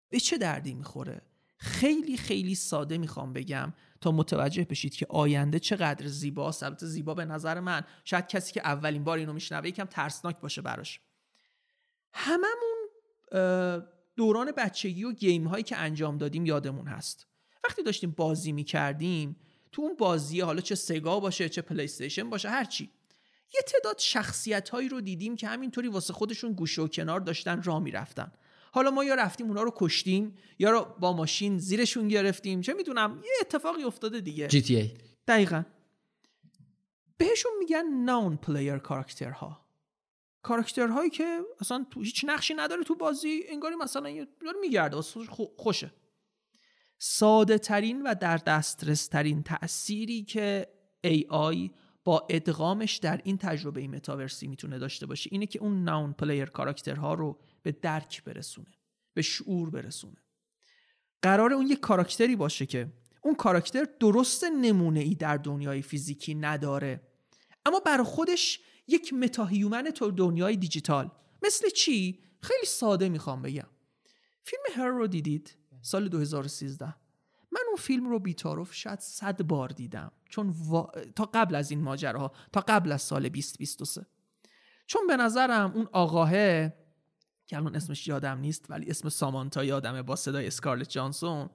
S1: به چه دردی می‌خوره؟ خیلی خیلی ساده می‌خوام بگم تا متوجه بشید که آینده چقدر زیباست البته زیبا به نظر من شاید کسی که اولین بار اینو میشنوه یکم ترسناک باشه براش. هممون دوران بچگی و game هایی که انجام دادیم یادمون هست. وقتی داشتیم بازی می‌کردیم تو اون بازی حالا چه Sega باشه چه PlayStation باشه هر چی یه تعداد شخصیت هایی رو دیدیم که همینطوری واسه خودشون گوشه و کنار داشتن راه می‌رفتن. حالا ما یا رفتیم اونا رو کشتیم یا رو با ماشین زیرشون گرفتیم چه می‌دونم یه اتفاقی افتاده دیگه.
S2: ای.
S1: دقیقا. بهشون میگن نون پلیر کاراکترها کاراکترهایی که اصلا تو هیچ نقشی نداره تو بازی انگاری مثلا یه- میگرده خو- خوشه. ساده ترین و در دسترس ترین تأثیری که AI با ادغامش در این تجربه متاورسی می‌تونه داشته باشه اینه که اون non-player character ها رو به درک برسونه به شعور برسونه. قرار اون یک کاراکتری باشه که اون کاراکتر درست نمونه ای در دنیای فیزیکی نداره اما بر خودش یک metahuman تو دنیای دیجیتال. مثل چی؟ خیلی ساده می‌خوام بگم. فیلم Her رو دیدید؟ سال 2013 من اون فیلم رو بیتاروف شاید صد بار دیدم. چون وا... تا قبل از این ماجراها. تا قبل از سال 2023 چون به نظرم اون آقاه که الان اسمش یادم نیست ولی اسم سامانتا یادمه با صدای اسکارلت جانسون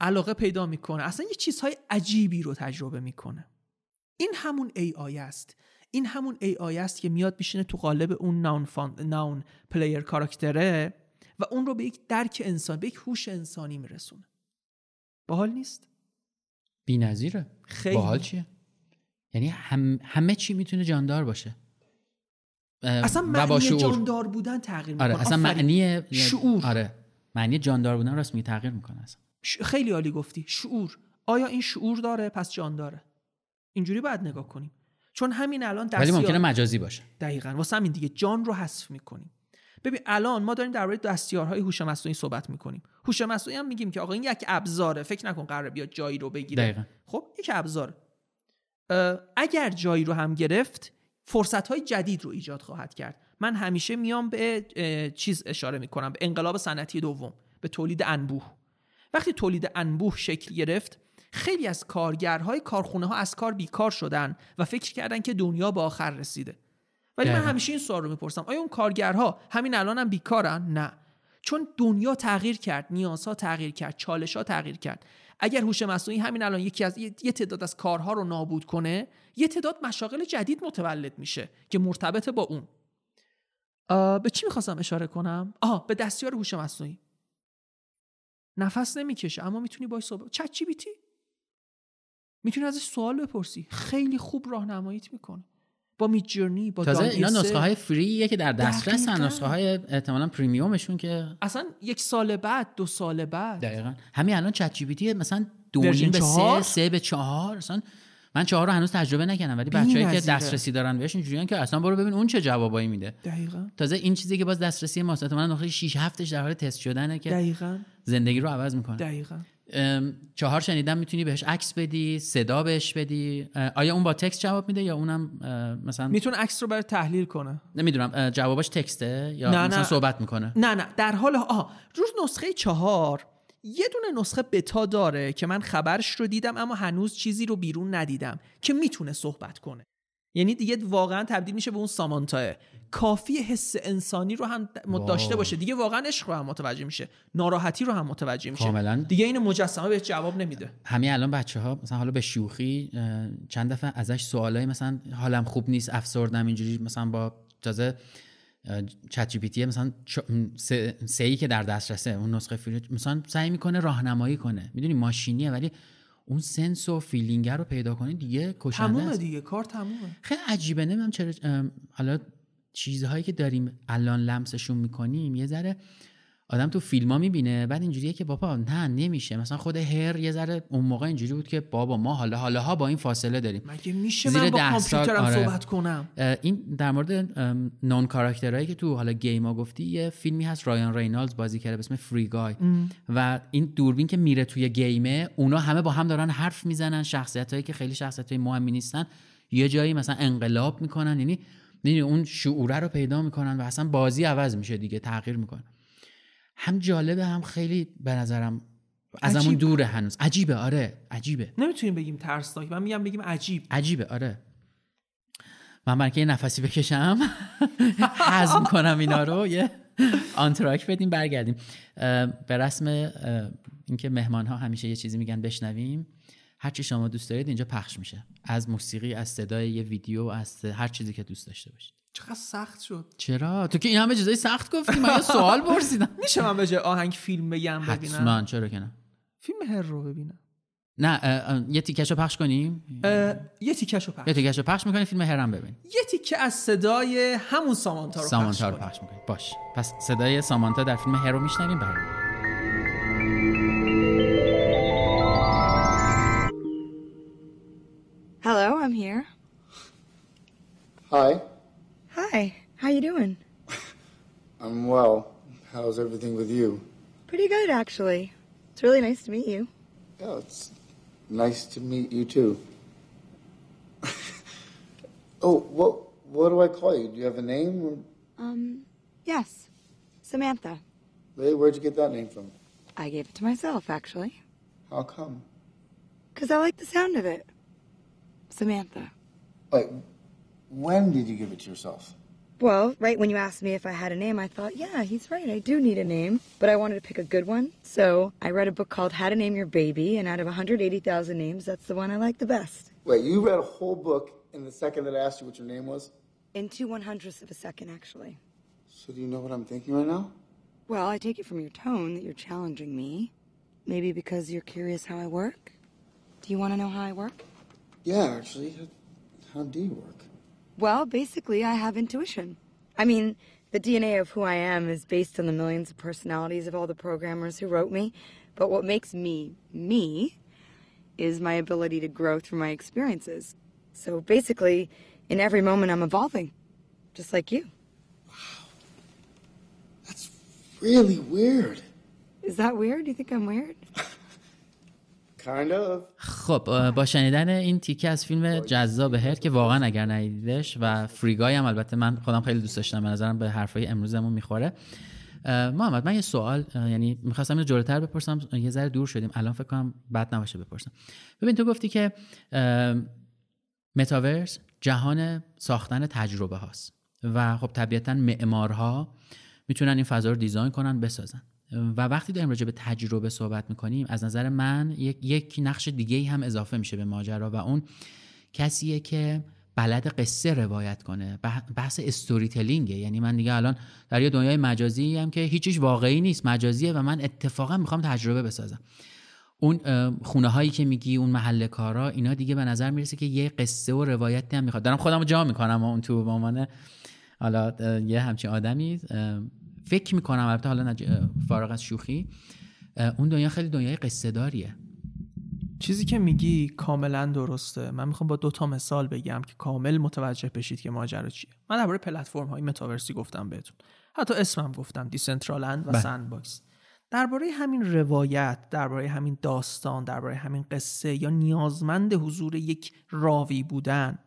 S1: علاقه پیدا می‌کنه. اصلا یه چیزهای عجیبی رو تجربه می‌کنه. این همون AI است. این همون AI است که میاد بیشینه تو قالب اون ناون, فان... ناون پلیر کاراکتره و اون رو به یک درک انسان به یک هوش انسانی میرسونه. باحال نیست؟
S2: بی‌نظیره.
S1: خیلی.
S2: باحال چیه؟ یعنی هم... همه چی می‌تونه جاندار باشه.
S1: اصلا معنی جاندار بودن تغییر می‌کنه.
S2: آره اصلا معنی
S1: شعور.
S2: آره. معنی جاندار بودن راست می تغییر می‌کنه اصلا.
S1: ش... خیلی عالی گفتی. شعور. آیا این شعور داره؟ پس جان داره اینجوری باید نگاه کنیم. چون همین الان
S2: ولی
S1: دستیار
S2: ممکنه مجازی باشه.
S1: دقیقا. واسه همین دیگه جان رو حذف می‌کنیم. ببین الان ما داریم درباره دستیارهای هوش مصنوعی صحبت می‌کنیم. هوش مصنوعی هم میگیم که آقا این یک ابزاره. فکر نکن قراره بیاد جایی رو بگیره.
S2: دقیقا.
S1: خب یک ابزار. اگر جایی رو هم گرفت فرصت های جدید رو ایجاد خواهد کرد. من همیشه میام به چیز اشاره می‌کنم. به انقلاب صنعتی دوم به تولید انبوه. وقتی تولید انبوه شکل گرفت خیلی از کارگرهای کارخونه ها از کار بیکار شدن و فکر کردن که دنیا به آخر رسیده. ولی من. همیشه این سوال رو می‌پرسم. آیا اون کارگرها همین الان هم بیکارن؟ نه. چون دنیا تغییر کرد نیازها تغییر کرد چالش ها تغییر کرد. اگر هوش مصنوعی همین الان یکی از یه تعداد از کارها رو نابود کنه یه تعداد مشاغل جدید متولد میشه که مرتبط با اون. به چی می‌خواستم اشاره کنم؟ آها به دستیار هوش مصنوعی. نفس نمی‌کشه اما می‌تونی باش صحبت چت جی می‌تونی ازش سوال بپرسی. خیلی خوب راهنماییت می‌کنه. با میت جرنی با
S2: تازه اینا. نسخه های فریه که در دسترس
S1: دقیقاً.
S2: نسخه های احتمالا پریمیومشون که
S1: اصلا یک سال بعد دو سال بعد.
S2: دقیقا. همین الان چت جی پی مثلا دو به سه؟ سه به چهار. اصلا من چهار رو هنوز تجربه نکردم ولی. بچه‌ای که دسترسی دارن بهش اینجوریان که اصلا برو ببین اون چه جوابایی میده.
S1: دقیقا.
S2: تازه این چیزی که باز دسترسی ماست احتمالاً نقطه 6 هفتش در حال تست شدنه که
S1: دقیقا.
S2: زندگی رو عوض می‌کنه.
S1: دقیقا.
S2: چهار شنیدم می‌تونی بهش عکس بدی صدا بهش بدی. آیا اون با تکست جواب میده یا اونم مثلا
S1: می‌تونه عکس رو برای تحلیل کنه.
S2: نمی‌دونم جوابش تکسته یا
S1: نه،
S2: مثلا
S1: نه.
S2: صحبت می‌کنه؟
S1: نه نه. در حال آها. روز نسخه چهار یه دونه نسخه بتا داره که من خبرش رو دیدم اما هنوز چیزی رو بیرون ندیدم که می‌تونه صحبت کنه. یعنی دیگه واقعا تبدیل میشه به اون سامانتاه. کافی حس انسانی رو هم. داشته باشه. دیگه واقعا عشق رو هم متوجه میشه. ناراحتی رو هم متوجه میشه.
S2: کاملاً.
S1: دیگه این مجسمه بهش جواب نمیده.
S2: همین الان بچه ها مثلا حالا به شوخی چند دفعه ازش سوالای مثلا حالم خوب نیست افسردم اینجوری مثلا با تازه ChatGPT مثلا سه سه ای که در دسترسه اون نسخه free مثلا سعی می‌کنه راهنمایی کنه. می‌دونی ماشینیه ولی اون sense و feeling رو پیدا کنی دیگه کشنده
S1: تمومه. دیگه کار تمومه
S2: خیلی عجیبه نمی‌دونم چرا حالا چیزهایی که داریم الان لمسشون می‌کنیم یه ذره آدم تو فیلم ها می‌بینه بعد اینجوریه که بابا نه نمیشه. مثلا خود هر یه ذره اون موقع اینجوری بود که بابا ما حالا حالا ها با این فاصله داریم.
S1: مگه میشه
S2: زیر
S1: من با کامپیوترم
S2: آره.
S1: صحبت کنم؟
S2: این در مورد ام، نون کاراکترهایی که تو حالا گیما گفتی یه فیلمی هست رایان رینالدز بازی کرده به اسم فری گای و این دوربین که میره توی گیمه اونا همه با هم دارن حرف می‌زنن شخصیت هایی که خیلی شخصیت های مهمی نیستن. یه جایی مثلا انقلاب می‌کنن یعنی می‌دونی اون شعوره رو پیدا می‌کنن و اصلا بازی عوض میشه دیگه تغییر می‌کنه. هم جالبه هم خیلی به نظرم از همون
S1: عجیب.
S2: دوره هنوز. عجیبه آره عجیبه.
S1: نمی‌تونیم بگیم ترسناک من میگم بگیم عجیب.
S2: عجیبه آره. من برای که یه نفسی بکشم حزم کنم اینا رو یه آنتراک بدیم برگردیم. به رسم اینکه مهمان ها همیشه یه چیزی میگن بشنویم. هر چی شما دوست دارید اینجا پخش میشه. از موسیقی از صدای یه ویدیو از هر چیزی که دوست داشته باشید.
S1: چقدر سخت شد.
S2: چرا؟ تو که این همه چیزای سخت گفتی؟ من سوال پرسیدم.
S1: میشه من به جای آهنگ فیلم بگم ببینم؟
S2: حتما چرا که نه.
S1: فیلم هر رو ببینم.
S2: نه اه، اه، یه تیکشو پخش کنیم؟
S1: اه، یه تیکشو پخش.
S2: یه تیکشو پخش می‌کنیم فیلم هرم ببین
S1: یه تیکه از صدای همون سامانتا رو
S2: سامانتا رو
S1: پخش
S2: پخش می‌کنیم. باش. پس صدای سامانتا در فیلم هرو میشنویم برمیگردیم
S6: Hello, I'm here.
S7: Hi,
S6: Hi, how you doing?
S7: I'm well. How's everything with you?
S6: Pretty good, actually. It's really nice to meet you.
S7: Yeah, it's nice to meet you too. oh, what what do I call you? Do you have a name? Or,
S6: Um, yes, Samantha.
S7: hey, where'd you get that name from?
S6: I gave it to myself, actually,
S7: How come?
S6: because I like the sound of it. Samantha.
S7: Like, when did you give it to yourself?
S6: Well, right when you asked me if I had a name, I thought, yeah, he's right. I do need a name, but I wanted to pick a good one. So I read a book called How to Name Your Baby, and out of 180,000 names, that's the one I like the best.
S7: Wait, you read a whole book in the second that I asked you what your name was?
S6: In two one hundredths of a second, actually.
S7: So do you know what I'm thinking right now?
S6: Well, I take it from your tone that you're challenging me. Maybe because you're curious how I work? Do you want to know how I work?
S7: Yeah, actually. How, how do you work?
S6: Well, basically, I have intuition. I mean, the DNA of who I am is based on the millions of personalities of all the programmers who wrote me. But what makes me me is my ability to grow through my experiences. So basically, in every moment, I'm evolving, just like you. Wow.
S7: That's really weird.
S6: Is that weird? Do you think I'm weird?
S7: Kind of.
S2: خب با شنیدن این تیکه از فیلم جذاب هر که واقعا اگر ندیدش و فریگای هم البته من خودم خیلی دوست داشتم به نظرم به حرفای امروزمون می‌خوره. محمد من یه سوال یعنی می‌خواستم اینو جلوتر بپرسم یه ذره دور شدیم الان فکر کنم بد نباشه بپرسم. ببین تو گفتی که متاورس جهان ساختن تجربه هاست و خب طبیعتا معمارها می‌تونن این فضا رو دیزاین کنن بسازن. و وقتی داریم راجع به تجربه صحبت می‌کنیم از نظر من یک, یک نقش دیگه هم اضافه میشه به ماجرا و اون کسیه که بلد قصه روایت کنه. بح- بحث استوری تلینگه یعنی من دیگه الان در یه دنیای مجازی هم که هیچیش واقعی نیست مجازیه و من اتفاقا می‌خوام تجربه بسازم. اون خونه هایی که میگی اون محل کارا اینا دیگه به نظر می‌رسه که یه قصه و روایتی هم می‌خواد. دارم خودم جا می‌کنم اون تو به عنوان حالا یه همچین آدمی فکر می‌کنم البته حالا فارغ از شوخی اون دنیا خیلی دنیای قصه داریه.
S1: چیزی که میگی کاملا درسته. من می‌خوام با دو تا مثال بگم که کامل متوجه بشید که ماجرا چیه. من درباره پلتفرم های متاورسی گفتم بهتون. حتی اسمم گفتم Decentraland و Sandbox درباره همین روایت درباره همین داستان درباره همین قصه یا نیازمند حضور یک راوی بودن.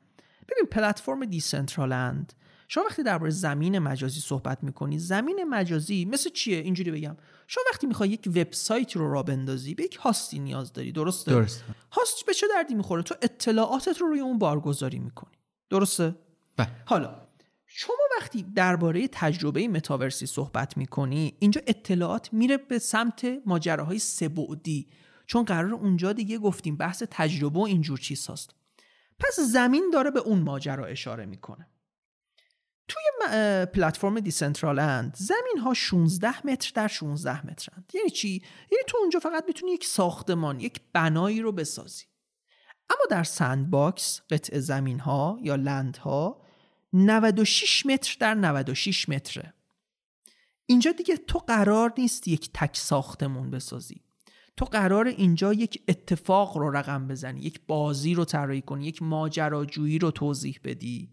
S1: ببین پلتفرم دیسنترالند شما وقتی درباره زمین مجازی صحبت می‌کنی زمین مجازی مثل چیه؟ اینجوری بگم. شما وقتی می‌خوای یک وبسایت رو را بندازی به یک هاستی نیاز داری درسته؟
S2: درست
S1: هاست به چه دردی می‌خوره؟ تو اطلاعاتت رو روی اون بارگذاری می‌کنی. درسته؟
S2: بله.
S1: حالا شما وقتی درباره تجربه متاورسی صحبت می‌کنی اینجا اطلاعات میره به سمت ماجراهای سبعدی چون قرار اونجا دیگه گفتیم بحث تجربه و اینجور چیز هست پس زمین داره به اون ماجرا اشاره می‌کنه. پلتفرم Decentraland زمین ها 16 متر در 16 مترند. یعنی چی؟ یعنی تو اونجا فقط می‌تونی یک ساختمان یک بنایی رو بسازی. اما در Sandbox قطع زمین ها یا land ها 96 متر در 96 متره. اینجا دیگه تو قرار نیست یک تک ساختمون بسازی. تو قرار اینجا یک اتفاق رو رقم بزنی یک بازی رو طراحی کنی یک ماجراجویی رو توضیح بدی.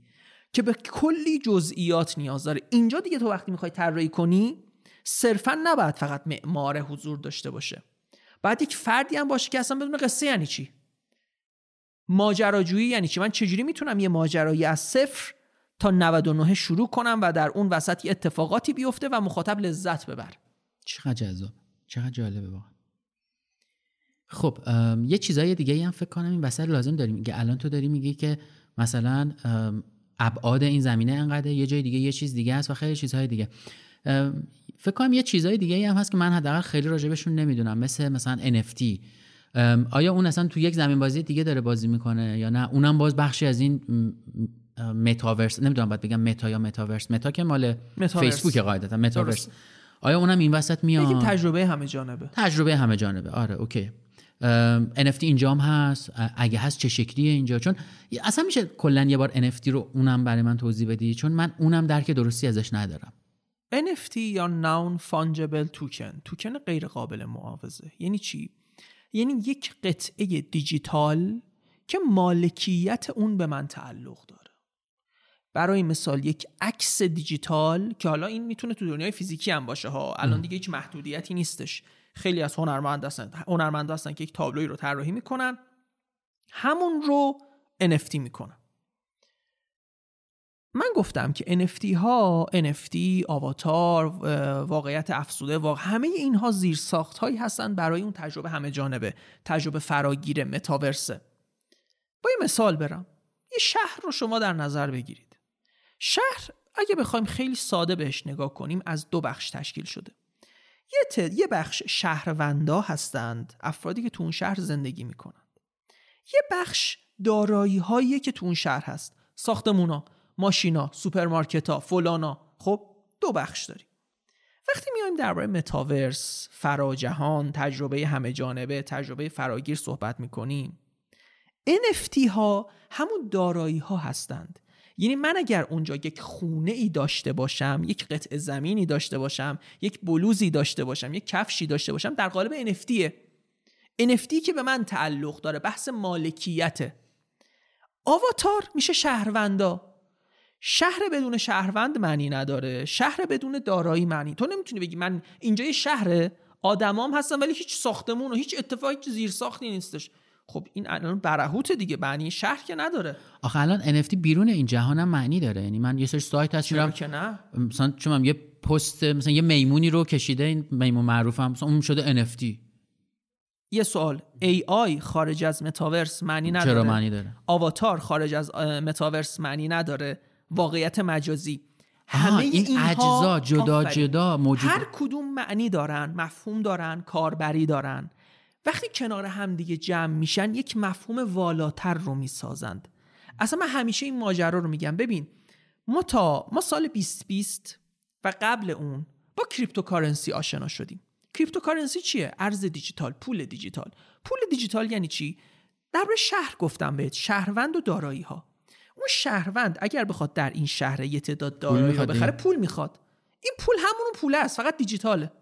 S1: که به کلی جزئیات نیاز داره. اینجا دیگه تو وقتی می‌خوای طراحی کنی صرفا نباید فقط معمار حضور داشته باشه. باید یک فردی هم باشه که اصلا بدون قصه یعنی چی؟ ماجراجویی یعنی چی؟ من چجوری می‌تونم یه ماجرایی از صفر تا 99 شروع کنم و در اون وسط اتفاقاتی بیفته و مخاطب لذت ببر؟
S2: چقدر جذاب. چقدر جالبه واقعا. خب یه چیزای دیگه هم فکر کنم این وسط لازم داریم. میگه الان تو داری میگی که مثلا ابعاد این زمینه انقدر یه جای دیگه یه چیز دیگه هست و خیلی چیزهای دیگه. فکر کنم یه چیزهای دیگه هم هست که من حداقل خیلی راجبشون نمی‌دونم. مثل مثلا NFT آیا اون اصلا تو یک زمین بازی دیگه داره بازی می‌کنه یا نه؟ اونم باز بخشی از این متاورس نمی‌دونم باید بگم متا یا متاورس متا که مال فیسبوک قاعدتا متاورس آیا اونم این وسط میاد؟
S1: تجربه همه جانبه.
S2: تجربه همه جانبه. آره اوکی. NFT اینجا هم هست. اگه هست چه شکلیه اینجا؟ چون اصلا میشه کلا یه بار NFT رو اونم برای من توضیح بدی چون من اونم درک درستی ازش ندارم.
S1: NFT یا Non-Fungible Token توکن غیر قابل معاوضه. یعنی چی؟ یعنی یک قطعه دیجیتال که مالکیت اون به من تعلق داره. برای مثال یک عکس دیجیتال که حالا این می‌تونه تو دنیای فیزیکی هم باشه ها. الان دیگه هیچ محدودیتی نیستش. خیلی از هنرمند هستن. هنرمند هستن که یک تابلوی رو طراحی می‌کنن. همون رو NFT می‌کنن. من گفتم که NFT ها NFT آواتار واقعیت افسوده واقع همه اینها زیر ساخت هایی هستن برای اون تجربه همه جانبه. تجربه فراگیر متاورسه. با یه مثال برم. یه شهر رو شما در نظر بگیرید. شهر اگه بخوایم خیلی ساده بهش نگاه کنیم از دو بخش تشکیل شده. یه, یه بخش شهروندا هستند افرادی که تو اون شهر زندگی می‌کنند یه بخش دارایی هایی که تو اون شهر هست. ساختمونا ماشینا سوپرمارکتا فلانا. خب دو بخش داریم. وقتی میایم درباره متاورس فراجهان تجربه همه جانبه تجربه فراگیر صحبت می‌کنیم NFT ها همون دارایی ها هستند. یعنی من اگر اونجا یک خونه ای داشته باشم یک قطع زمینی داشته باشم یک بلوزی داشته باشم یک کفشی داشته باشم در قالب NFTه NFT که به من تعلق داره بحث مالکیته. آواتار میشه شهروندا. شهر بدون شهروند معنی نداره. شهر بدون دارایی معنی. تو نمی‌تونی بگی من اینجا یه شهر آدمام هستن ولی هیچ ساختمون و هیچ اتفاقی زیر ساختی نیستش. خب این الان برهوت دیگه معنی شهر که نداره.
S2: آخه الان NFT بیرون این جهان هم معنی داره. یعنی من یه سری سایت هست
S1: چرا؟ که نه؟
S2: مثلا چون یه پست مثلا یه میمونی رو کشیده این میمون معروفم مثلا اون شده NFT
S1: یه سوال. AI خارج از متاورس معنی نداره؟
S2: چرا معنی داره؟
S1: آواتار خارج از متاورس معنی نداره. واقعیت مجازی. همه
S2: این اجزا جدا جدا موجود
S1: هر کدوم معنی دارن مفهوم دارن کاربری دارن. وقتی کنار هم دیگه جمع میشن یک مفهوم والاتر رو می‌سازند. اصلا من همیشه این ماجرا رو میگم. ببین ما تا ما سال 2020 و قبل اون با cryptocurrency آشنا شدیم. cryptocurrency چیه؟ ارز دیجیتال پول دیجیتال. پول دیجیتال یعنی چی؟ در شهر گفتم بهت شهروند و دارایی ها اون شهروند اگر بخواد در این شهر یه تعداد دارایی رو بخره پول می‌خواد. این پول همون پوله است فقط دیجیتاله.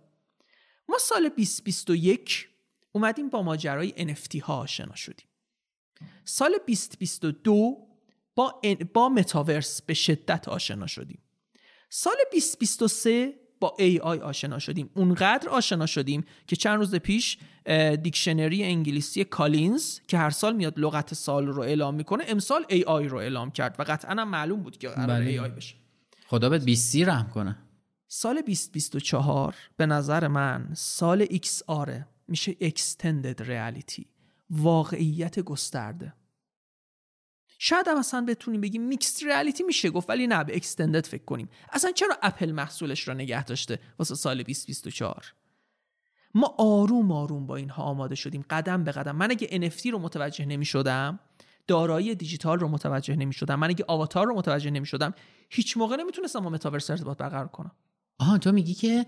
S1: ما سال 2021 اومدیم با ماجرای NFT ها آشنا شدیم. سال 2022 با, با متاورس به شدت آشنا شدیم. سال 2023 با AI آشنا شدیم. اونقدر آشنا شدیم که چند روز پیش دیکشنری انگلیسی کالینز که هر سال میاد لغت سال رو اعلام می‌کنه امسال AI رو اعلام کرد و قطعا هم معلوم بود که قرار
S2: بله.
S1: AI بشه.
S2: خدا به 20 رحم کنه.
S1: سال 2024 به نظر من سال XR میشه Extended Reality واقعیت گسترده. شاید هم اصلا بتونیم بگیم mixed reality میشه گفت ولی نه به extended فکر کنیم. اصلا چرا اپل محصولش را نگه داشته واسه سال 2024 ما آروم آروم با اینها آماده شدیم قدم به قدم. من اگه NFT رو متوجه نمی شدم دارایی دیجیتال رو متوجه نمی شدم من اگه آواتار رو متوجه نمی شدم هیچ موقع نمی‌تونستم با متاورس ارتباط برقرار کنم.
S2: آها تو میگی که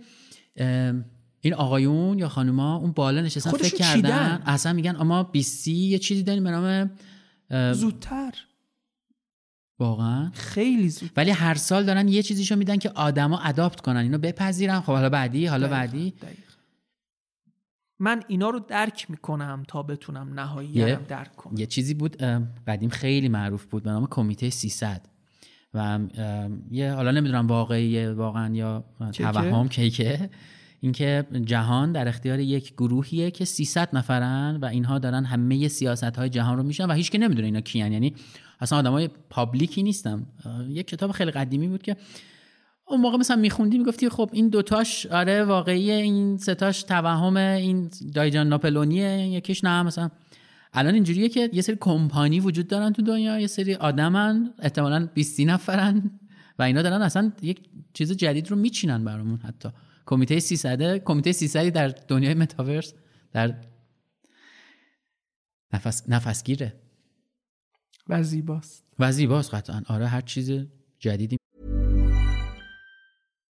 S2: این آقایون یا خانوما اون بالا نشستن فکر کردن؟ چیدن. اصلا میگن اما 20 یه چیزی داریم به نام
S1: زودتر.
S2: واقعا؟
S1: خیلی زود.
S2: ولی هر سال دارن یه چیزیشو میدن که آدما اداپت کنن اینو بپذیرن. خب حالا بعدی حالا
S1: دقیقا.
S2: بعدی.
S1: دقیقا. من اینا رو درک می‌کنم تا بتونم نهایی درک کنم.
S2: یه چیزی بود قدیم خیلی معروف بود به نام کمیته 300 و یه حالا نمی‌دونم واقعی واقعا یا توهم کیکه. اینکه جهان در اختیار یک گروهیه که 300 نفرن و اینها دارن همه سیاست های جهان رو میشن و هیچ که نمی‌دونه اینا کیان. یعنی اصلا آدمای پابلیکی نیستم یک کتاب خیلی قدیمی بود که اون موقع مثلا میخوندی می‌گفتی خب این دوتاش آره واقعیه این ستاش توهم این دایجان ناپلونیه یکیش نه مثلا. الان اینجوریه که یه سری کمپانی وجود دارن تو دنیا یه سری آدمن احتمالاً 20 نفرن و اینا دارن اصلا یک چیز جدید رو میچینن برامون حتی. کمیته 300 کمیته 300 در دنیای متاورس در نفس نفسگیره.
S1: و زیباست.
S2: و زیباست قطعا. آره هر چیز جدیدی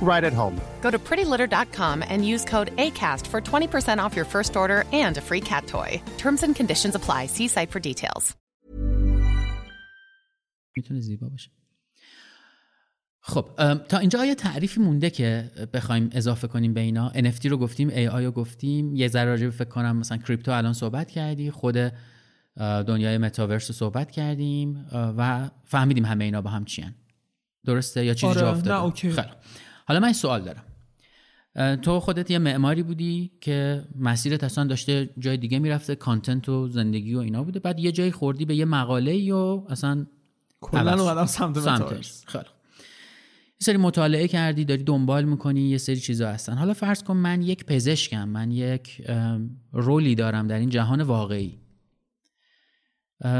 S8: right at home.
S9: Go to prettylitter.com and use code ACAST for 20% off your first order and a free cat toy. Terms and conditions apply. See site for details.
S2: می‌تونه زیبا باشه خب تا اینجا آیا تعریفی مونده که بخوایم اضافه کنیم به اینا NFT رو گفتیم AI رو گفتیم یه ذره راجع فکر کنم مثلا کریپتو الان صحبت کردی خود دنیای متاورس رو صحبت کردیم و فهمیدیم همه اینا با هم چیان درسته یا چیزی
S1: آره،
S2: جا افتاده
S1: نه اوکی.
S2: خیلی حالا من سوال دارم. تو خودت یه معماری بودی که مسیرت اصلا داشته جای دیگه می‌رفته content و زندگی و اینا بوده بعد یه جایی خوردی به یه مقاله و اصلا
S1: کلا اومدم سمت متاورس
S2: خیلی. یه سری مطالعه کردی داری دنبال می‌کنی یه سری چیزا هستن. حالا فرض کن من یک پزشکم من یک رولی دارم در این جهان واقعی.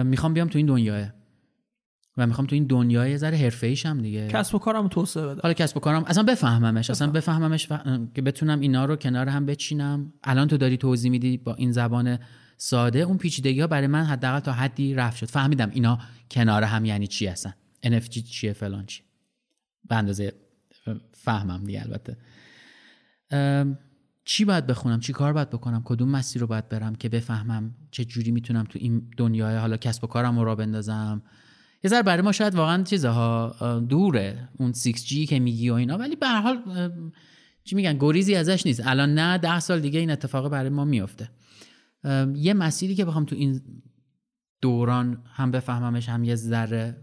S2: می‌خوام بیام تو این دنیاه و می‌خوام تو این دنیای ذره حرفه هم دیگه.
S1: کسب و کارم توسعه بده
S2: حالا کسب و کارم اصلا بفهممش اصلا بفهممش که بتونم اینا رو کنار هم بچینم. الان تو داری توضیح میدی با این زبان ساده. اون پیچیدگی ها برای من حداقل تا حدی رفت شد. فهمیدم اینا کنار هم یعنی چی هستن. NFT چیه فلان چی. به اندازه فهمم دیگه البته. چی باید بخونم؟ چی کار باید بکنم؟ کدوم مسیر رو باید برم که بفهمم چه جوری می‌تونم تو این دنیای حالا کسب و کارم رو را بندازم؟ یه ذره برای ما شاید واقعا چیزها دوره اون 6G که میگی و اینا. ولی به هر حال چی میگن گریزی ازش نیست. الان نه ده سال دیگه این اتفاق برای ما میفته یه مسیری که بخوام تو این دوران هم بفهممش هم یه ذره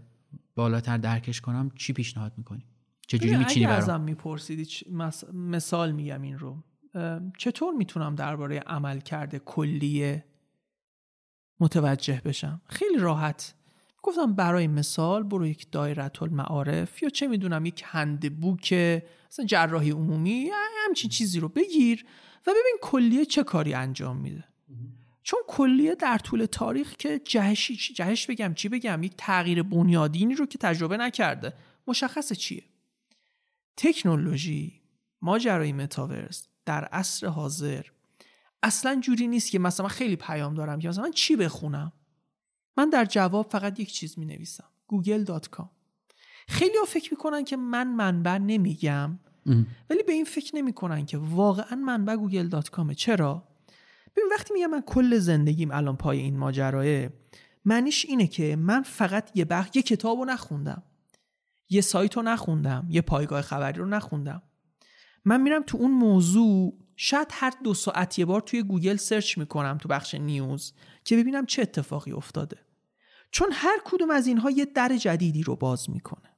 S2: بالاتر درکش کنم چی پیشنهاد می‌کنی؟ چجوری میچینی
S1: برام؟ ازم میپرسیدی مثال میگم این رو. چطور می‌تونم درباره عمل کرده کلیه متوجه بشم؟ خیلی راحت. گفتم برای مثال برو یک دایره المعارف یا چه می‌دونم یک هندبوک مثلا جراحی عمومی همچین چیزی رو بگیر و ببین کلیه چه کاری انجام میده. چون کلیه در طول تاریخ که جهشی جهش بگم چی بگم یک تغییر بنیادینی رو که تجربه نکرده مشخص چیه؟ تکنولوژی ماجرای متاورس در عصر حاضر اصلا جوری نیست که مثلا خیلی پیام دارم که مثلا من چی بخونم؟ من در جواب فقط یک چیز می نویسم google.com خیلی ها فکر می‌کنن که من منبع نمیگم ولی به این فکر نمی‌کنن که واقعا منبع google.com چرا؟ ببین وقتی میگم من کل زندگیم الان پای این ماجراه معنیش اینه که من فقط یه بخ یه کتاب رو نخوندم. یه سایت رو نخوندم. یه پایگاه خبری رو نخوندم. من میرم تو اون موضوع شاید هر دو ساعت یه بار توی گوگل سرچ می‌کنم تو بخش news که ببینم چه اتفاقی افتاده. چون هر کدوم از اینها یه در جدیدی رو باز می‌کنه.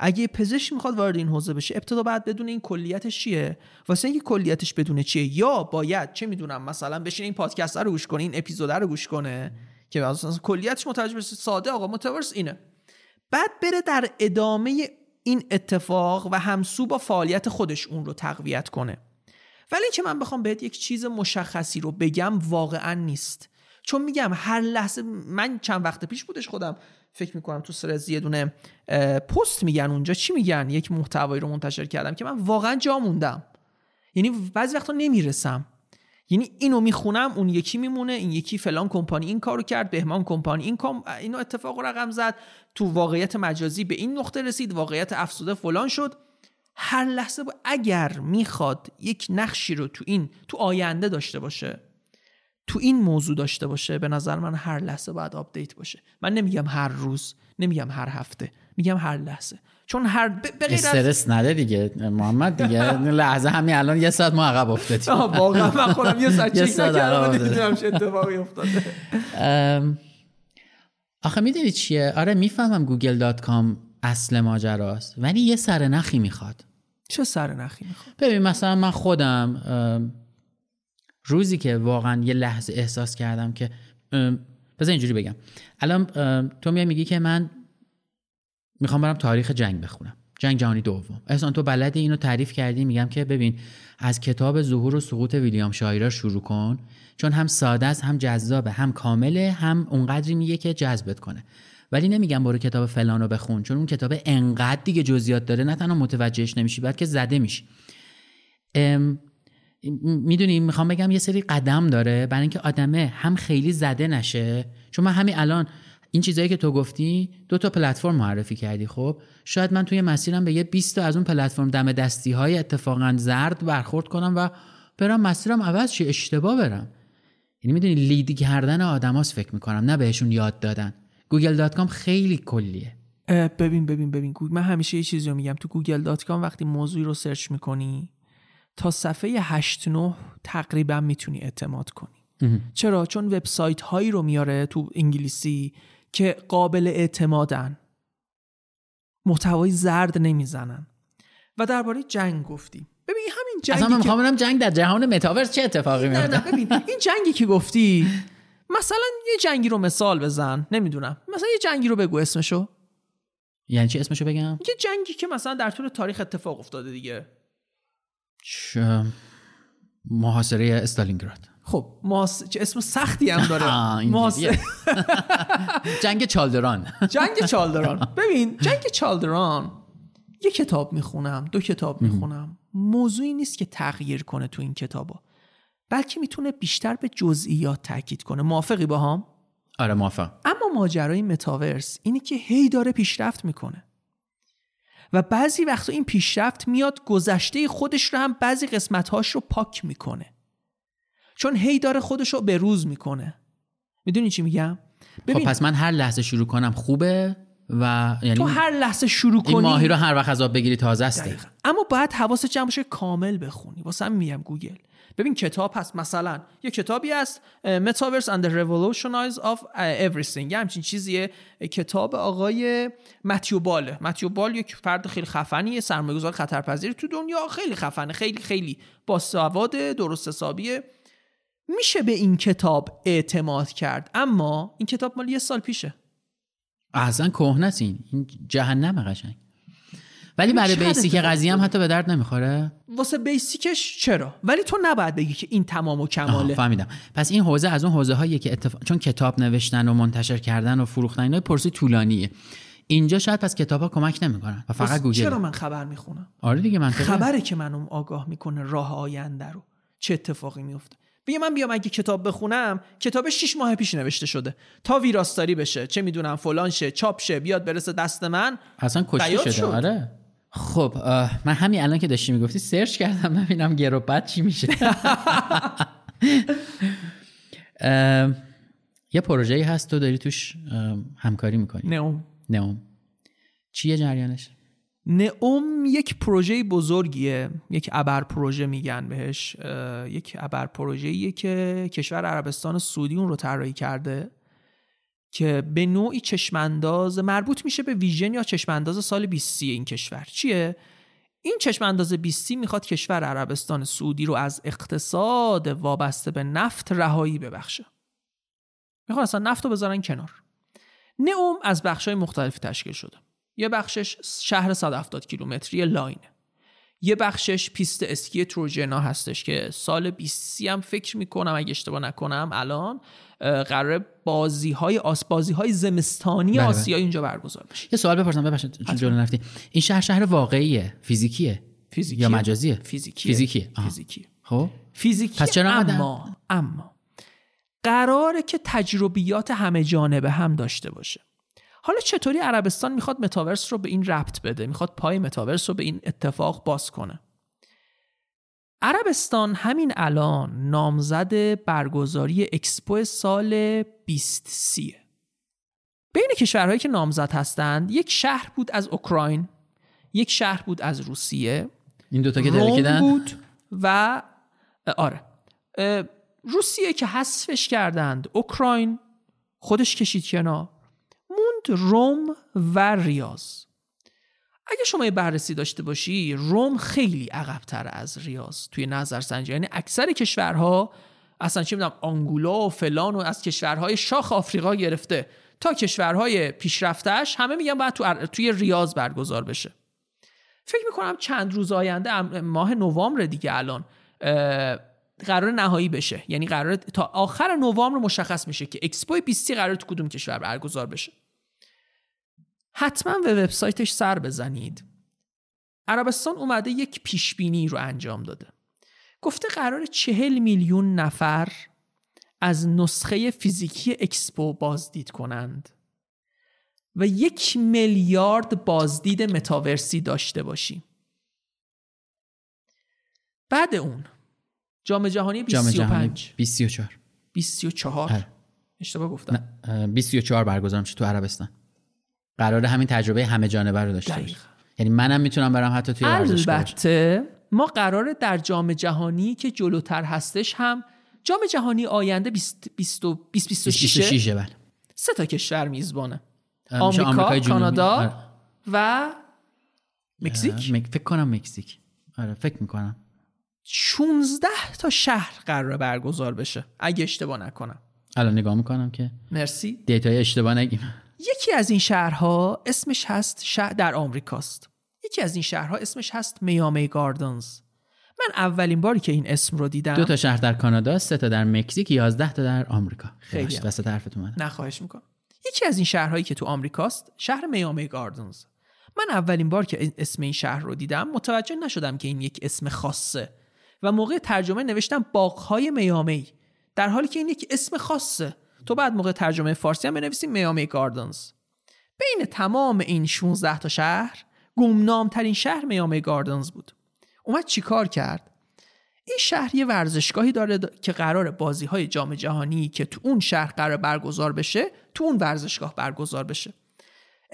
S1: اگه پزشک می‌خواد وارد این حوزه بشه ابتدا بعد بدون این کلیتش چیه؟ واسه اینکه کلیتش بدونه چیه یا باید چه می‌دونم مثلا بشین این پادکست رو گوش کنه این اپیزود رو گوش کنه که مثلا کلیتش متوجه بشه ساده آقا متورس اینه. بعد بره در ادامه این اتفاق و همسو با فعالیت خودش اون رو تقویت کنه. ولی که من بخوام بهت یک چیز مشخصی رو بگم واقعا نیست. چون میگم هر لحظه من چند وقت پیش بودش خودم فکر می‌کنم تو سرز یه دونه پست میگن اونجا. چی میگن؟ یک محتوایی رو منتشر کردم که من واقعا جا موندم. یعنی بعضی وقتا نمی‌رسم. یعنی اینو می‌خونم اون یکی میمونه این یکی فلان کمپانی این کارو کرد بهمان کمپانی این کم... اینو اتفاق رقم زد. تو واقعیت مجازی به این نقطه رسید واقعیت افزوده فلان شد. هر لحظه با اگر می‌خواد یک نقشی رو تو این تو آینده داشته باشه تو این موضوع داشته باشه به نظر من هر لحظه باید update باشه. من نمیگم هر روز نمیگم هر هفته میگم هر لحظه. چون هر ب...
S2: استرس نده دیگه محمد دیگه. لحظه همین الان یه ساعت ما عقب افتادیم.
S1: واقعا من خودم یه ساعت چک نکردم نمی‌دونم چه اتفاقی افتاده.
S2: آخه می‌دونی چیه؟ آره می‌فهمم گوگل dot com اصل ماجراست ولی یه سرنخی می‌خواد.
S1: چه سرنخی می‌خواد؟
S2: ببین مثلا من خودم روزی که واقعا یه لحظه احساس کردم که بذار اینجوری بگم. الان تو میای میگی که من می‌خوام برم تاریخ جنگ بخونم جنگ جهانی دوم. اصلا تو بلدی اینو تعریف کردی؟ میگم که ببین از کتاب ظهور و سقوط ویلیام شایرر شروع کن چون هم ساده است هم جذابه هم کامله هم اونقدری میگه که جذبت کنه. ولی نمیگم برو کتاب فلانو بخون چون اون کتاب انقدر دیگه جزئیات داره نه تنها متوجهش نمیشی بلکه زده میشی. می‌دونی می‌خوام بگم یه سری قدم داره. برای اینکه آدمه هم خیلی زده نشه. چون من همین الان این چیزایی که تو گفتی دو تا پلتفرم معرفی کردی خب؟ شاید من توی مسیرم به یه 20 تا از اون پلتفرم دم دستی های اتفاقا زرد برخورد کنم و برم مسیرم عوض چه اشتباه برم. یعنی می‌دونی lead کردن آدماس فکر می‌کنم نه بهشون یاد دادن. گوگل dot com خیلی کلیه.
S1: ببین ببین ببین. من همیشه یه چیزی رو میگم. تو گوگل dot com وقتی موضوعی رو سرچ می‌کنی تا صفحه 8 9 تقریبا می‌تونی اعتماد کنی. چرا؟ چون وبسایت هایی رو میاره تو انگلیسی که قابل اعتمادن. محتوای زرد نمی‌زنن. و درباره جنگ گفتیم ببین همین جنگی
S2: اصلا من می‌خوام که... جنگ در جهان متاورس چه اتفاقی میفته
S1: ببین این جنگی که گفتی مثلا یه جنگی رو مثال بزن. نمی‌دونم. مثلا یه جنگی رو بگو اسمشو.
S2: یعنی چی اسمشو بگم؟
S1: یه جنگی که مثلا در طول تاریخ اتفاق افتاده دیگه.
S2: محاصره استالینگراد.
S1: خب ماس... چه اسم سختی هم داره.
S2: ماس... جنگ چالدران.
S1: جنگ چالدران. ببین جنگ چالدران یه کتاب می‌خونم دو کتاب می‌خونم. موضوعی نیست که تغییر کنه تو این کتابا. بلکه می‌تونه بیشتر به جزئیات تاکید کنه. موافقی با هم؟
S2: آره موافق
S1: اما ماجرای متاورس اینه که هی داره پیشرفت می‌کنه. و بعضی وقتا این پیشرفت میاد گذشته خودش رو هم بعضی قسمتهاش رو پاک می‌کنه. چون هی داره خودش رو به روز می‌کنه. می‌دونی چی میگم؟
S2: خب پس من هر لحظه شروع کنم خوبه و یعنی
S1: تو هر لحظه شروع کنی
S2: این ماهی رو هر وقت از آب بگیری تازه است.
S1: اما باید حواست جمع باشه کامل بخونی. واسه هم میگم گوگل. ببین کتاب هست مثلا یه کتابی هست Metaverse and the Revolutionize of Everything. یه همچین چیزیه. کتاب آقای متیو باله متیو بال یک فرد خیلی خفنیه سرمایه‌گذار خطرپذیر تو دنیا. خیلی خفنه خیلی خیلی با سواد درست حسابیه. میشه به این کتاب اعتماد کرد اما این کتاب مال یه سال پیشه.
S2: اصلا کهنه این. این جهنم قشنگ. ولی برای بیسیک قضیه هم حتی به درد نمی‌خوره؟
S1: واسه بیسیکش چرا؟ ولی تو نباید بگی که این تمام و کماله.
S2: فهمیدم. پس این حوزه از اون حوزه هایی که اتفاق... چون کتاب نوشتن و منتشر کردن و فروختن اینا پرسی طولانیه. اینجا شاید پس کتاب ها کمک نمی‌کنن و فقط گوگل.
S1: چرا من خبر می‌خونم؟
S2: آره دیگه منطقه
S1: خبره که منو آگاه می‌کنه راه آینده رو. چه اتفاقی میفته بگه من بیام اگه کتاب بخونم کتاب 6 ماه پیش نوشته شده. تا ویراستاری بشه چه می‌دونم فلان شه چاپ شه بیاد برسه دست من.
S2: اصلا کشته شده.
S1: شد.
S2: آره. خب من همین الان که داشتی می‌گفتی سرچ کردم ببینم گرو بعد چی میشه. یه پروژه‌ای هست تو داری توش همکاری می‌کنی.
S1: نئوم.
S2: نئوم. چیه جریانش؟
S1: نئوم یک پروژه بزرگیه. یک ابر پروژه میگن بهش. یک ابر پروژه‌ایه که کشور عربستان سعودی اون رو طراحی کرده. که به نوعی چشمانداز مربوط میشه به ویژن یا چشمانداز سال 20 این کشور. چیه؟ این چشمانداز 20 می‌خواد کشور عربستان سعودی رو از اقتصاد وابسته به نفت رهایی ببخشه. می‌خوان اصلا نفت رو بذارن کنار. نئوم از بخش‌های مختلفی تشکیل شده. یه بخشش شهر 170 کیلومتری لاینه. یه بخشش پیست اسکی تروجنا هستش که سال 20 هم فکر می‌کنم اگه اشتباه نکنم الان اه، قراره بازی های آس بازی های زمستانی
S2: بله، بله.
S1: اینجا برگزار بشه.
S2: یه سوال بپرسم ببخشید چون جلو نرفتی. این شهر شهر واقعیه؟ فیزیکیه؟
S1: فیزیکیه.
S2: یا مجازیه؟
S1: فیزیکیه.
S2: فیزیکیه. آها.
S1: فیزیکیه.
S2: خب.
S1: فیزیکی
S2: پس چرا
S1: اما اما. قراره که تجربیات همه جانبه هم داشته باشه. حالا چطوری عربستان می‌خواد متاورس رو به این ربط بده؟ می‌خواد پای متاورس رو به این اتفاق باز کنه؟ عربستان همین الان نامزد برگزاری اکسپو سال 2030 بین کشورهایی که نامزد هستند یک شهر بود از اوکراین یک شهر بود از روسیه
S2: این دوتا که
S1: روم
S2: درکیدن
S1: بود و آره. روسیه که حذفش کردند اوکراین خودش کشید کنار موند روم و ریاض. اگه شما یه بررسی داشته باشی روم خیلی عقبتر از ریاض توی نظرسنجی. یعنی اکثر کشورها اصلا چه می‌دونم آنگولا و فلان و از کشورهای شاخ آفریقا گرفته. تا کشورهای پیشرفتش همه میگن باید تو ار- توی ریاض برگزار بشه. فکر می‌کنم چند روز آینده ماه نوامبر دیگه الان قرار نهایی بشه. یعنی قرار تا آخر نوامبر مشخص میشه که اکسپو 20 قرار تو کدوم کشور برگزار بشه. حتما به وبسایتش سر بزنید. عربستان اومده یک پیش بینی رو انجام داده. گفته قرار چهل میلیون نفر از نسخه فیزیکی اکسپو بازدید کنند و یک میلیارد بازدید متاورسی داشته باشیم. بعد اون جام جهانی
S2: جام جهانی
S1: 25
S2: 2034
S1: 24
S2: آره.
S1: اشتباه گفتم.
S2: نه اه، 2034 برگزار میشه تو عربستان. قرار همین تجربه همه جانبه رو داشته
S1: دقیقاً.
S2: یعنی منم می‌تونم برم حتی توی.
S1: البته ما قراره در جام جهانی که جلوتر هستش هم جام جهانی آینده 20 20 2026
S2: 26 بله.
S1: سه تا کشور میزبانه. آمریکا،. کانادا
S2: آره.
S1: و مکزیک.
S2: فکر کنم مکزیک. آره فکر می‌کنم.
S1: 16 تا شهر قرار برگزار بشه اگه اشتباه نکنم.
S2: الان نگاه می‌کنم که
S1: مرسی.
S2: data ی اشتباه نگیم.
S1: یکی از این شهرها اسمش هست شهر در آمریکاست. یکی از این شهرها اسمش هست میامی گاردنز. من اولین باری که این اسم رو دیدم
S2: دو تا شهر در کانادا سه تا در مکزیک 11 تا در آمریکا.
S1: خیلی.
S2: وسط حرفت اومد
S1: نه خواهش می‌کنم. یکی از این شهرهایی که تو آمریکاست شهر میامی گاردنز. من اولین بار که اسم این شهر رو دیدم متوجه نشدم که این یک اسم خاصه و موقع ترجمه نوشتم باغهای میامی در حالی که این یک اسم خاصه. تو بعد موقع ترجمه فارسی هم بنویسیم میامی گاردنز. بین تمام این 16 تا شهر گمنام ترین شهر میامی گاردنز بود. اومد چیکار کرد؟ این شهر یه ورزشگاهی داره دا- که قرار بازی های جام جهانی که تو اون شهر قرار برگزار بشه تو اون ورزشگاه برگزار بشه.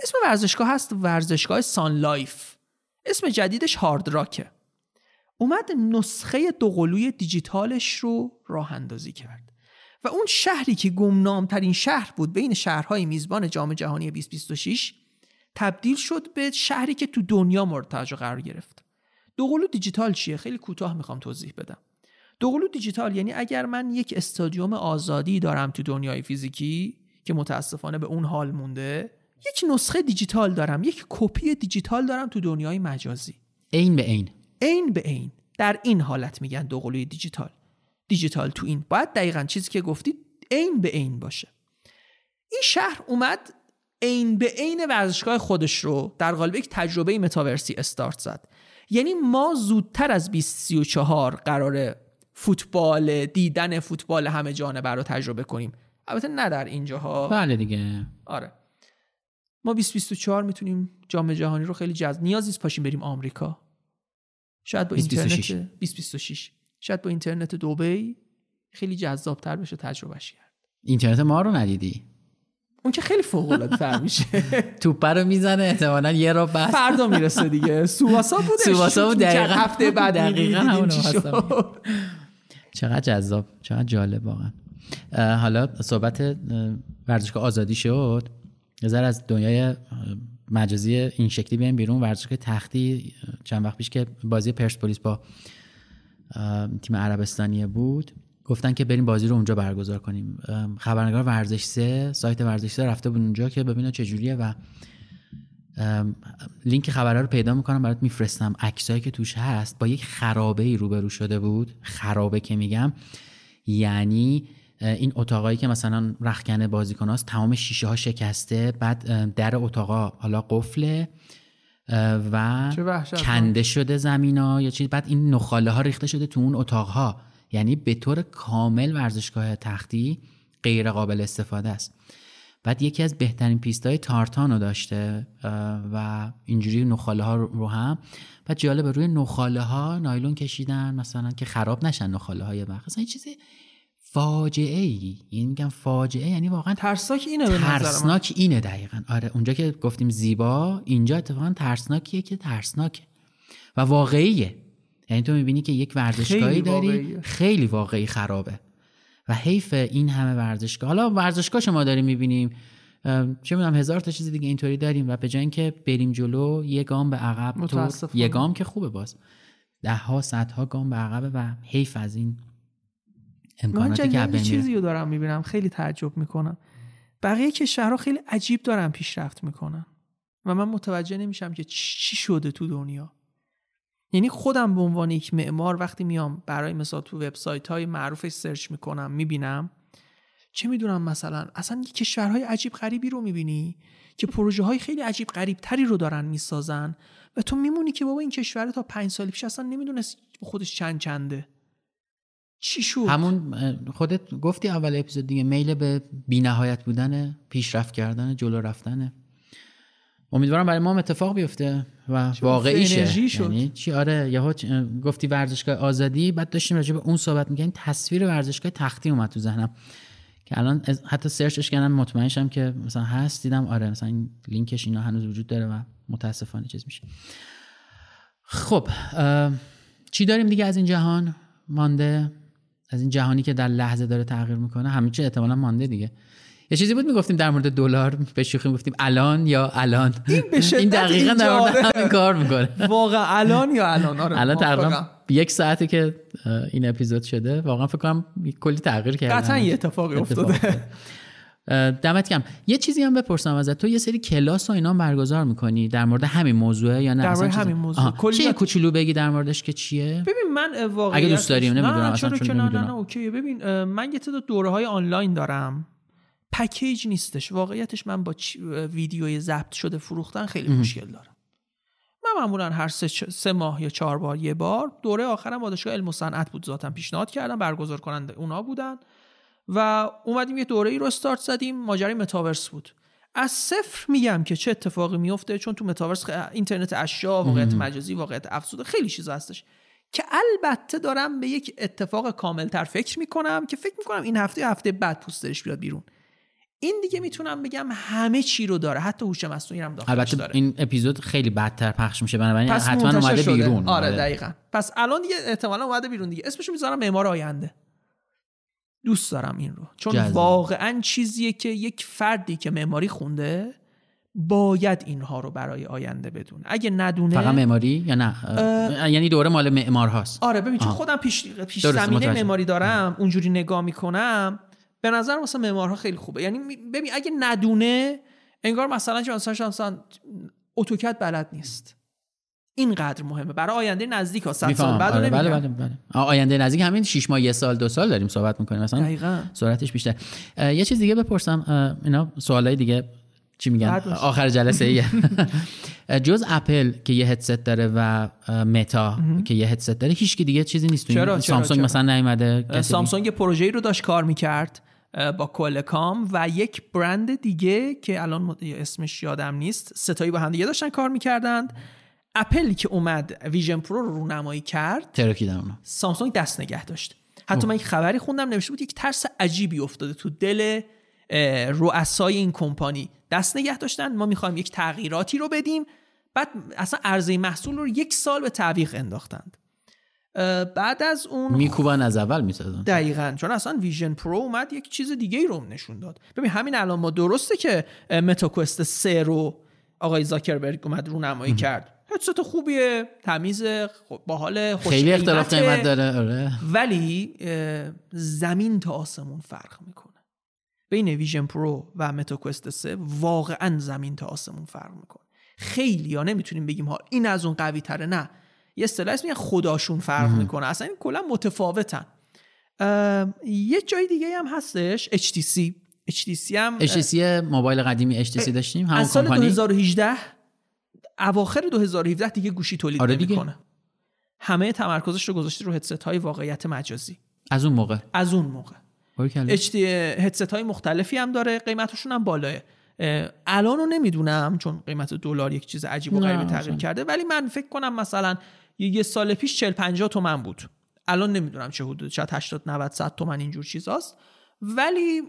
S1: اسم ورزشگاه هست ورزشگاه سان لایف. اسم جدیدش هارد راکه. اومد نسخه دوقلوی دیجیتالش رو راه اندازی کرد. و اون شهری که گمنام ترین شهر بود بین شهرهای میزبان جام جهانی 2026 تبدیل شد به شهری که تو دنیا مورد توجه قرار گرفت. دوقلو دیجیتال چیه؟ خیلی کوتاه می‌خوام توضیح بدم. دوقلو دیجیتال یعنی اگر من یک استادیوم آزادی دارم تو دنیای فیزیکی که متاسفانه به اون حال مونده یک نسخه دیجیتال دارم یک کپی دیجیتال دارم تو دنیای مجازی.
S2: عین به عین.
S1: عین به عین. در این حالت میگن دوقلوی دیجیتال. دیجیتال تو این. باید دقیقا چیزی که گفتی عین به عین باشه. این شهر اومد عین به عین ورزشگاه خودش رو در قالب یک تجربه متاورسی استارت زد. یعنی ما زودتر از 2034 قرار فوتبال دیدن فوتبال همه جانبه رو تجربه کنیم. البته نه در اینجاها.
S2: بله دیگه.
S1: آره. ما 2024 می‌تونیم جام جهانی رو خیلی جذب نیازی پاشیم بریم آمریکا. شاید با
S2: 2026.
S1: اینترنت 2026 شاید با اینترنت دبی خیلی جذابتر بشه تجربهش کرد.
S2: اینترنت ما رو ندیدی؟
S1: اون که خیلی فوق العاده تر میشه.
S2: توپه رو می‌زنه احتمالاً یه رو بعد
S1: فردا می‌رسه دیگه. سواسا
S2: سواسا بود
S1: شوت می‌کرد.
S2: دقیقاً.
S1: هفته بعد
S2: دقیقاً
S1: شد.
S2: چقدر جذاب چقدر جالب واقعا. حالا صحبت اه، ورزشگاه آزادی شد ذره از دنیای مجازی این شکلی بیایم بیرون. ورزشگاه تختی چند وقت پیش که بازی پرسپولیس با تیم عربستانی بود. گفتن که بریم بازی رو اونجا برگزار کنیم. خبرنگار ورزش سه سایت ورزش سه رفته بود اونجا که ببینه چجوریه و ام، لینک خبرها رو پیدا می‌کنم برات میفرستم. عکسایی که توش هست با یک خرابه ای روبرو شده بود. خرابه که میگم. یعنی این اتاقایی که مثلا رخکن بازیکناست تمام شیشه ها شکسته بعد در اتاقا حالا قفله و. کنده شده زمینا یا چیز. بعد این نخاله ها ریخته شده تو اون اتاقها. یعنی به طور کامل ورزشگاه تختی غیر قابل استفاده است. بعد یکی از بهترین پیستای تارتان رو داشته و اینجوری نخاله ها رو هم. بعد جالبه روی نخاله ها نایلون کشیدن مثلا که خراب نشن نخاله های وقت اصلا چیزی فاجعه ای یعنی میگم فاجعه یعنی واقعا
S1: ترسناک اینه به نظر من.
S2: ترسناک اینه دقیقا. آره اونجا که گفتیم زیبا اینجا اتفاقا ترسناکیه که ترسناکه. و واقعیه. یعنی تو می‌بینی که یک ورزشگاهی
S1: خیلی
S2: داری
S1: واقعیه.
S2: خیلی واقعی خرابه. و حیف این همه ورزشگاه. حالا ورزشگاه شما داریم می‌بینیم. چه می‌دونم هزار تا چیز دیگه اینطوری داریم و به جای اینکه بریم جلو یه گام به عقب تو. یه گام که خوبه باز. ده ها صدها گام به عقبه و حیف از این امکاناتی که از
S1: یه. چیزی رو دارم می‌بینم خیلی تعجب می‌کنم. بقیه کشورها خیلی عجیب دارن پیشرفت می‌کنن. و من متوجه نمیشم که چی شده تو دنیا. یعنی خودم به عنوان یک معمار وقتی میام برای مثال تو وبسایت های معروفش سرچ می‌کنم می‌بینم چه می‌دونم مثلا؟ اصلا کشورهای عجیب غریبی رو می‌بینی که پروژه های خیلی عجیب غریب تری رو دارن می‌سازن و تو میمونی که بابا این کشور تا پنج سال پیش اصلا نمی‌دونست خودش چند چنده. چی شد؟
S2: همون خودت گفتی اول اپیزود دیگه میل به بینهایت بودن پیشرفت کردن جلو رفتنه. امیدوارم برای ما هم اتفاق بیفته و واقعی شه. یعنی چی؟ آره یهو چ- اه، گفتی ورزشگاه آزادی بعد داشتیم راجع به اون صحبت میگیم تصویر ورزشگاه تختی اومد تو ذهنم. که الان حتی سرچش کردم مطمئن شم که مثلا هست دیدم آره مثلا این لینکش اینا هنوز وجود داره و متاسفانه چیز میشه. خب چی داریم دیگه از این جهان؟ مانده؟ از این جهانی که در لحظه داره تغییر می‌کنه همه چی احتمالا مانده دیگه یه چیزی بود می‌گفتیم در مورد دلار به شوخی می‌گفتیم الان یا الان
S1: شدت
S2: این دقیقا در مورد
S1: آره.
S2: همین کار می‌کنه
S1: واقعا الان یا الان آره
S2: الان تقریبا. یک ساعته که این اپیزود شده واقعا فکر کنم کلی تغییر کرده
S1: قطعا یه اتفاقی افتاده.
S2: دمت کم یه چیزی هم بپرسم ازت. تو یه سری کلاس و اینا برگزار می‌کنی در مورد همین موضوعه یا نه؟
S1: در مورد همین موضوع. کلی
S2: کوچولو بگی در موردش که چیه؟
S1: ببین من واقعیتش-
S2: اگه دوست داریم، نمی‌دونم، اصلا چون
S1: نه نه okay. ببین من یه تعداد دوره های آنلاین دارم. پکیج نیستش. واقعیتش من با ویدیوی ضبط شده فروختن خیلی مشکل دارم من معمولا هر سه, سه ماه یا چهار بار یه بار. دوره آخرم با دانشگاه علم و صنعت بود. ذاتم پیشنهاد کردم. برگزار کننده اونا بودن. و اومدیم یه دوره ای رو استارت زدیم ماجرای متاورس بود. از صفر میگم که چه اتفاقی میفته چون تو متاورس اینترنت اشیا واقعیت مجازی واقعیت افزوده خیلی چیزا هستش. که البته دارم به یک اتفاق کاملتر فکر می‌کنم که فکر می‌کنم این هفته یا هفته بعد پوسترش بیاد بیرون. این دیگه می‌تونم بگم همه چی رو داره. حتی هوش مصنوعی هم داخلش
S2: البته
S1: داره.
S2: این اپیزود خیلی بدتر پخش میشه بنابراین حتما اومده
S1: شده.
S2: بیرون.
S1: آره دقیقا. پس الان دیگه احتمالا اومده بیرون دیگه. اسمشو می‌ذارم معمار آینده. دوست دارم این رو چون
S2: جذاب.
S1: واقعا چیزیه که یک فردی که معماری خونده باید اینها رو برای آینده بدونه اگه ندونه
S2: فقط معماری یا نه اه، یعنی دوره مال معمار هاست
S1: آره ببین چون. خودم پیش, پیش زمینه. معماری دارم اونجوری نگاه می‌کنم به نظر واسه معمارها خیلی خوبه یعنی ببین اگه ندونه انگار مثلا مثلا مثلا اتوکد بلد نیست اینقدر مهمه برای آینده نزدیک ها 100 سال بعد
S2: آره بله. بله بله آ- آینده نزدیک همین 6 ماه یه سال دو سال داریم صحبت می‌کنیم مثلا
S1: دقیقاً.
S2: سرعتش بیشتر یه چیز دیگه بپرسم اینا سوالای دیگه چی میگن. آخر جلسه ایه جز اپل که یه هدست داره و متا که یه هدست داره هیچ دیگه چیزی نیست؟
S1: چرا؟
S2: سامسونگ
S1: چرا؟
S2: مثلا نیومده؟
S1: سامسونگ یه پروژه‌ای رو داشت کار می‌کرد با Qualcomm و یک برند دیگه که الان اسمش یادم نیست سه‌تایی با هم دیگه داشتن کار می‌کردند اپل که اومد Vision Pro رو رونمایی کرد
S2: ترکیدن اونا
S1: سامسونگ دست نگه داشت. حتی من یک خبری خوندم نوشته بود یک ترس عجیبی افتاده تو دل رؤسای این کمپانی. دست نگه داشتن ما می‌خوایم یک تغییراتی رو بدیم. بعد اصلا عرضه محصول رو یک سال به تعویق انداختند. بعد از اون
S2: میکوبن از اول می‌سازن
S1: دقیقا. چون اصلا Vision Pro اومد یک چیز دیگه ای رو نشون داد. ببین همین الان ما درسته که Meta Quest 3 رو آقای زاکربرگ اومد رونمایی کرد. هدست خوبیه تمیز خب، باحال خوش
S2: خیلی اختلاف. قیمت داره آره.
S1: ولی زمین تا آسمون فرق می‌کنه. بین Vision Pro و Meta Quest 3 واقعا زمین تا آسمون فرق می‌کنه. خیلی ها نمی‌تونیم بگیم ها این از اون قوی تره نه. یه اصطلاح میگن خداشون فرق می‌کنه. اصلا این کلا متفاوتن. یه جای دیگه هم هستش HTC HTC هم
S2: HTC موبایل قدیمی HTC داشتیم همون
S1: از سال
S2: کمپانی؟
S1: 2018 اواخر 2017 دیگه گوشی تولید
S2: آره.
S1: نمی‌کنه. همه تمرکزش رو گذاشته رو هدست های واقعیت مجازی.
S2: از اون موقع.
S1: از اون موقع. هدست های مختلفی هم داره قیمتشون هم بالاه. اه، الان رو نمی‌دونم چون قیمت دلار یک چیز عجیب و غریبی تغییر. کرده. ولی من فکر کنم مثلا یه سال پیش 40 50 تومن بود. الان نمی‌دونم چه حدود شاید 80 90 100 تومن اینجور چیزاست. ولی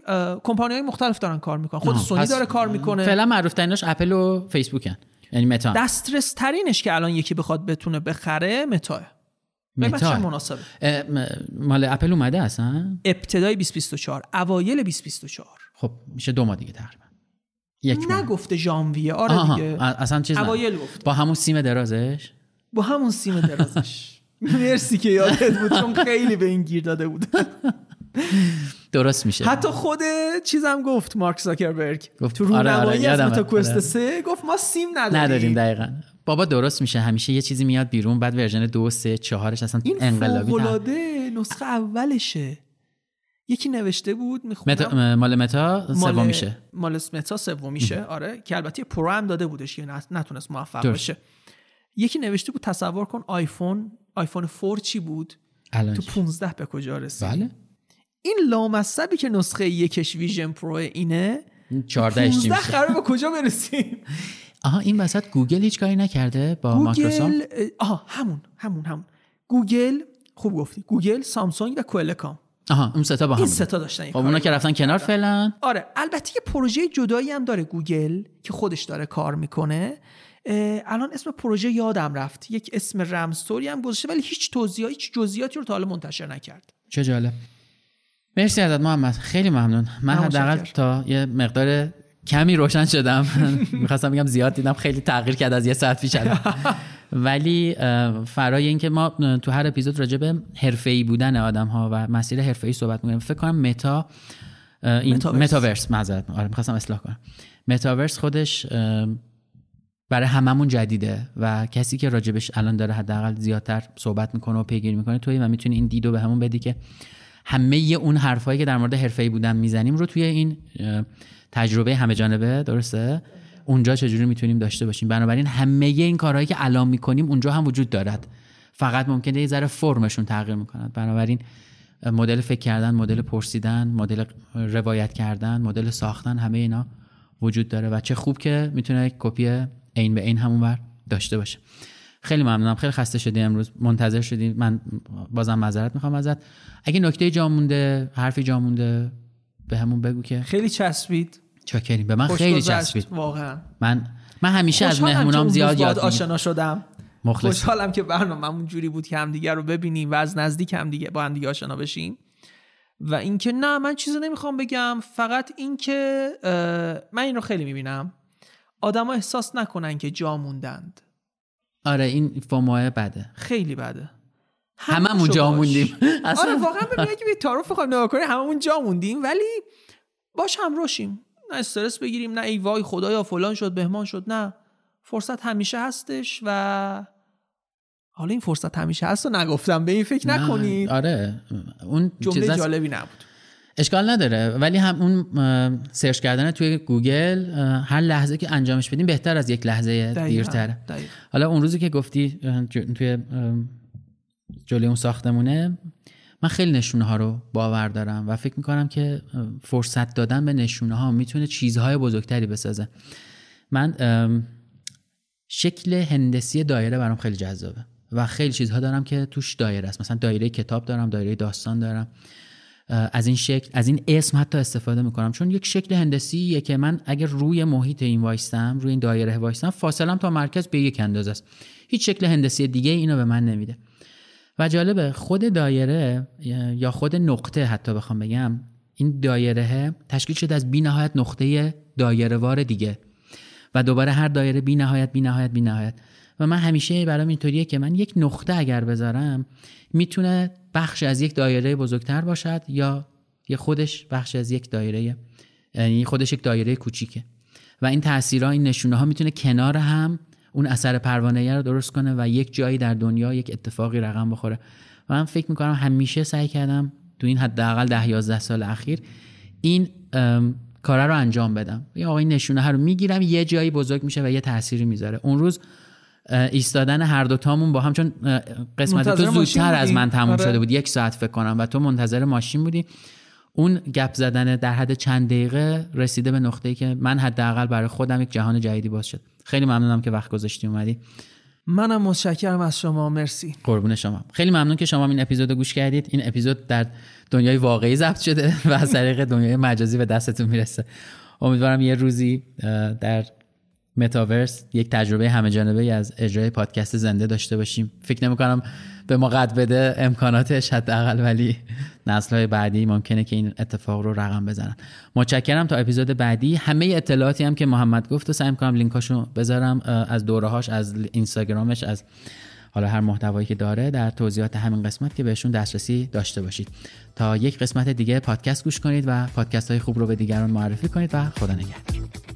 S1: کمپانی های مختلف دارن کار می‌کنن. خود سونی داره کار می‌کنه.
S2: فعلا معروف تریناش اپل و فیسبوکن. یعنی متا.
S1: دسترس ترینش که الان یکی بخواد بتونه بخره متاه
S2: متا.
S1: هم مناسبه.
S2: مال اپل اومده اصلا؟
S1: ابتدای 2024 اوایل 2024
S2: خب میشه دو ماه دیگه تقریبا. یک ماه.
S1: نگفته ژانویه. آره
S2: آها،
S1: دیگه.
S2: اصلا چیز.
S1: اوایل گفت
S2: با همون سیم درازش؟
S1: با همون سیم درازش. مرسی که یادت بود چون خیلی به این گیر داده بود
S2: درست میشه.
S1: حتی خود چیزم گفت مارک زاکربرگ.
S2: گفت
S1: تو
S2: آره، آره،
S1: رونمایی از.
S2: Meta
S1: Quest
S2: آره.
S1: 3 گفت ما سیم نداریم.
S2: نداریم دقیقا. بابا درست میشه همیشه یه چیزی میاد بیرون بعد ورژن دو سه چهارش اصلا
S1: این
S2: انقلابی.
S1: فوق‌العاده نسخه اولشه. یکی نوشته بود می‌خونم.
S2: متا... مال متا سوم میشه.
S1: مال متا سومی‌شه آره که البته Pro هم داده بودش که نت- نتونست موفق
S2: درست.
S1: بشه یکی نوشته بود تصور کن آیفون آیفون 4 چی بود؟
S2: الان
S1: تو
S2: چی؟
S1: 15 به کجا رسید؟
S2: بله.
S1: این لامصبی که نسخه یکش Vision Pro اینه
S2: 14 چی
S1: 15
S2: میشه.
S1: قرار به کجا برسیم؟
S2: آها این وسط گوگل هیچ کاری نکرده با مایکروسافت؟
S1: گوگل آها همون همون همون. گوگل خوب گفتی. گوگل سامسونگ و Qualcomm
S2: آها اون سه تا با هم
S1: این
S2: بودن.
S1: سه تا داشتن این
S2: خب. اونا که رفتن کنار فعلا.
S1: آره البته یه پروژه جدایی هم داره گوگل که خودش داره کار می‌کنه. الان اسم پروژه یادم رفت. یک اسم رمستوری هم گذاشته ولی هیچ توضیح هیچ جزئیاتی رو تا حالا منتشر نکرد.
S2: چه جالب. مرسی ازت محمد. خیلی ممنون. من حداقل. تا یه مقدار کمی روشن شدم. می‌خواستم بگم زیاد دیدم خیلی تغییر کرد از یه ساعت پیش. ولی فرای اینکه ما تو هر اپیزود راجع به حرفه‌ای بودن آدم ها و مسیر حرفه‌ای صحبت می‌کنیم. فکر کنم متا این
S1: متاورس.
S2: متاورس معذرت آره می‌خواستم اصلاح کنم. متاورس خودش برای هممون جدیده و کسی که راجبش الان داره حداقل زیادتر صحبت می‌کنه و پیگیری می‌کنه توی و می‌تونی این دیدو به همون بدی که همه اون حرفایی که در مورد حرفه‌ای بودن می‌زنیم رو توی این تجربه همه جانبه درسته؟ اونجا چجوری می‌تونیم داشته باشیم؟ بنابراین همه این کارهایی که الان می‌کنیم اونجا هم وجود دارد. فقط ممکنه یه ذره فرمشون تغییر می‌کنند بنابراین مدل فکر کردن مدل پرسیدن مدل روایت کردن مدل ساختن همه اینا وجود داره و چه خوب که می‌تونه کپی عین به عین همون ور داشته باشه. خیلی ممنونم. خیلی خسته شدی امروز. منتظر شدی. من بازم معذرت می‌خوام ازت. اگه نکته جا مونده حرفی جا مونده به همون بگو که
S1: خیلی چسبید.
S2: چاکریم. به من خیلی چسبید.
S1: واقعا.
S2: من من همیشه از مهمونام زیاد یاد
S1: آشنا شدم.
S2: مخلص.
S1: خوشحالم که برنامه‌مون جوری بود که همدیگه رو ببینیم و از نزدیک هم دیگه با هم دیگه آشنا بشیم. و اینکه نه من چیزی نمی‌خوام بگم. فقط اینکه من این رو خیلی می‌بینم. آدما احساس نکنن که جا موندند.
S2: آره این فوموه بده.
S1: خیلی بده.
S2: هممون جا. موندیم.
S1: آره واقعا ببین اگه به تعارف بخوایم نگاه کنیم هممون جا موندیم ولی باش هم روشیم نه استرس بگیریم نه ای وای خدایا فلان شد بهمان شد نه. فرصت همیشه هستش و حالا این فرصت همیشه هست و نگفتم به این فکر نکنید.
S2: آره. اون
S1: جمله جالبی نبود.
S2: اشکال نداره. ولی هم اون search کردن توی گوگل هر لحظه که انجامش بدیم بهتر از یک لحظه دیرتره. حالا اون روزی که گفتی توی جلوی اون ساختمونه من خیلی نشونه ها رو باور دارم و فکر می‌کنم که فرصت دادن به نشونه ها می‌تونه چیزهای بزرگتری بسازه. من شکل هندسی دایره برام خیلی جذابه و خیلی چیزها دارم که توش دایره است. مثلا دایره کتاب دارم دایره داستان دارم. از این شکل از این اسم حتی استفاده می‌کنم. چون یک شکل هندسیه که من اگر روی محیط این وایستم روی این دایره وایستم فاصلم تا مرکز به یک اندازه است. هیچ شکل هندسی دیگه اینو به من نمیده. و جالبه خود دایره یا خود نقطه حتی بخوام بگم این دایره تشکیل شده از بی نهایت نقطه دایره وار دیگه. و دوباره هر دایره بی نهایت بی نهایت بی نهایت و من همیشه برام اینطوریه که من یک نقطه اگر بذارم می‌تونه بخش از یک دایره بزرگتر باشد یا یه خودش بخش از یک دایره یعنی خودش یک دایره کوچیکه. و این تاثیرها این نشونه ها می‌تونه کنار هم اون اثر پروانه رو درست کنه و یک جایی در دنیا یک اتفاقی رقم بخوره. و من فکر می‌کنم همیشه سعی کردم تو این حداقل ده 11 سال اخیر این کارا رو انجام بدم. یا این نشونه ها رو می‌گیرم یه جایی بزرگ میشه و یه تأثیری می‌ذاره. اون روز ایستادن هر دو تامون با هم چون قسمت تو زودتر از من تموم آره. شده بود یک ساعت فکر کنم و تو منتظر ماشین بودی. اون گپ زدن در حد چند دقیقه رسیده به نقطه‌ای که من حداقل برای خودم یک جهان جدیدی باز شد. خیلی ممنونم که وقت گذاشتی اومدی.
S1: منم متشکرم از شما مرسی.
S2: قربون شما. خیلی ممنون که شما این اپیزود گوش کردید. این اپیزود در دنیای واقعی ضبط شده و از طریق دنیای مجازی به دستتون می‌رسه. امیدوارم یه روزی در متاورس یک تجربه همه جانبه از اجرای پادکست زنده داشته باشیم. فکر نمی کنم به ما قد بده امکاناتش حداقل ولی نسل های بعدی ممکنه که این اتفاق رو رقم بزنن. متشکرم. تا اپیزود بعدی همه اطلاعاتی هم که محمد گفت و سعی کنم لینکاشو بذارم از دوره هاش از اینستاگرامش از حالا هر محتوایی که داره در توضیحات همین قسمت که بهشون دسترسی داشته باشید. تا یک قسمت دیگه پادکست گوش کنید و پادکست های خوب رو به دیگران معرفی کنید و خدا نگهدار.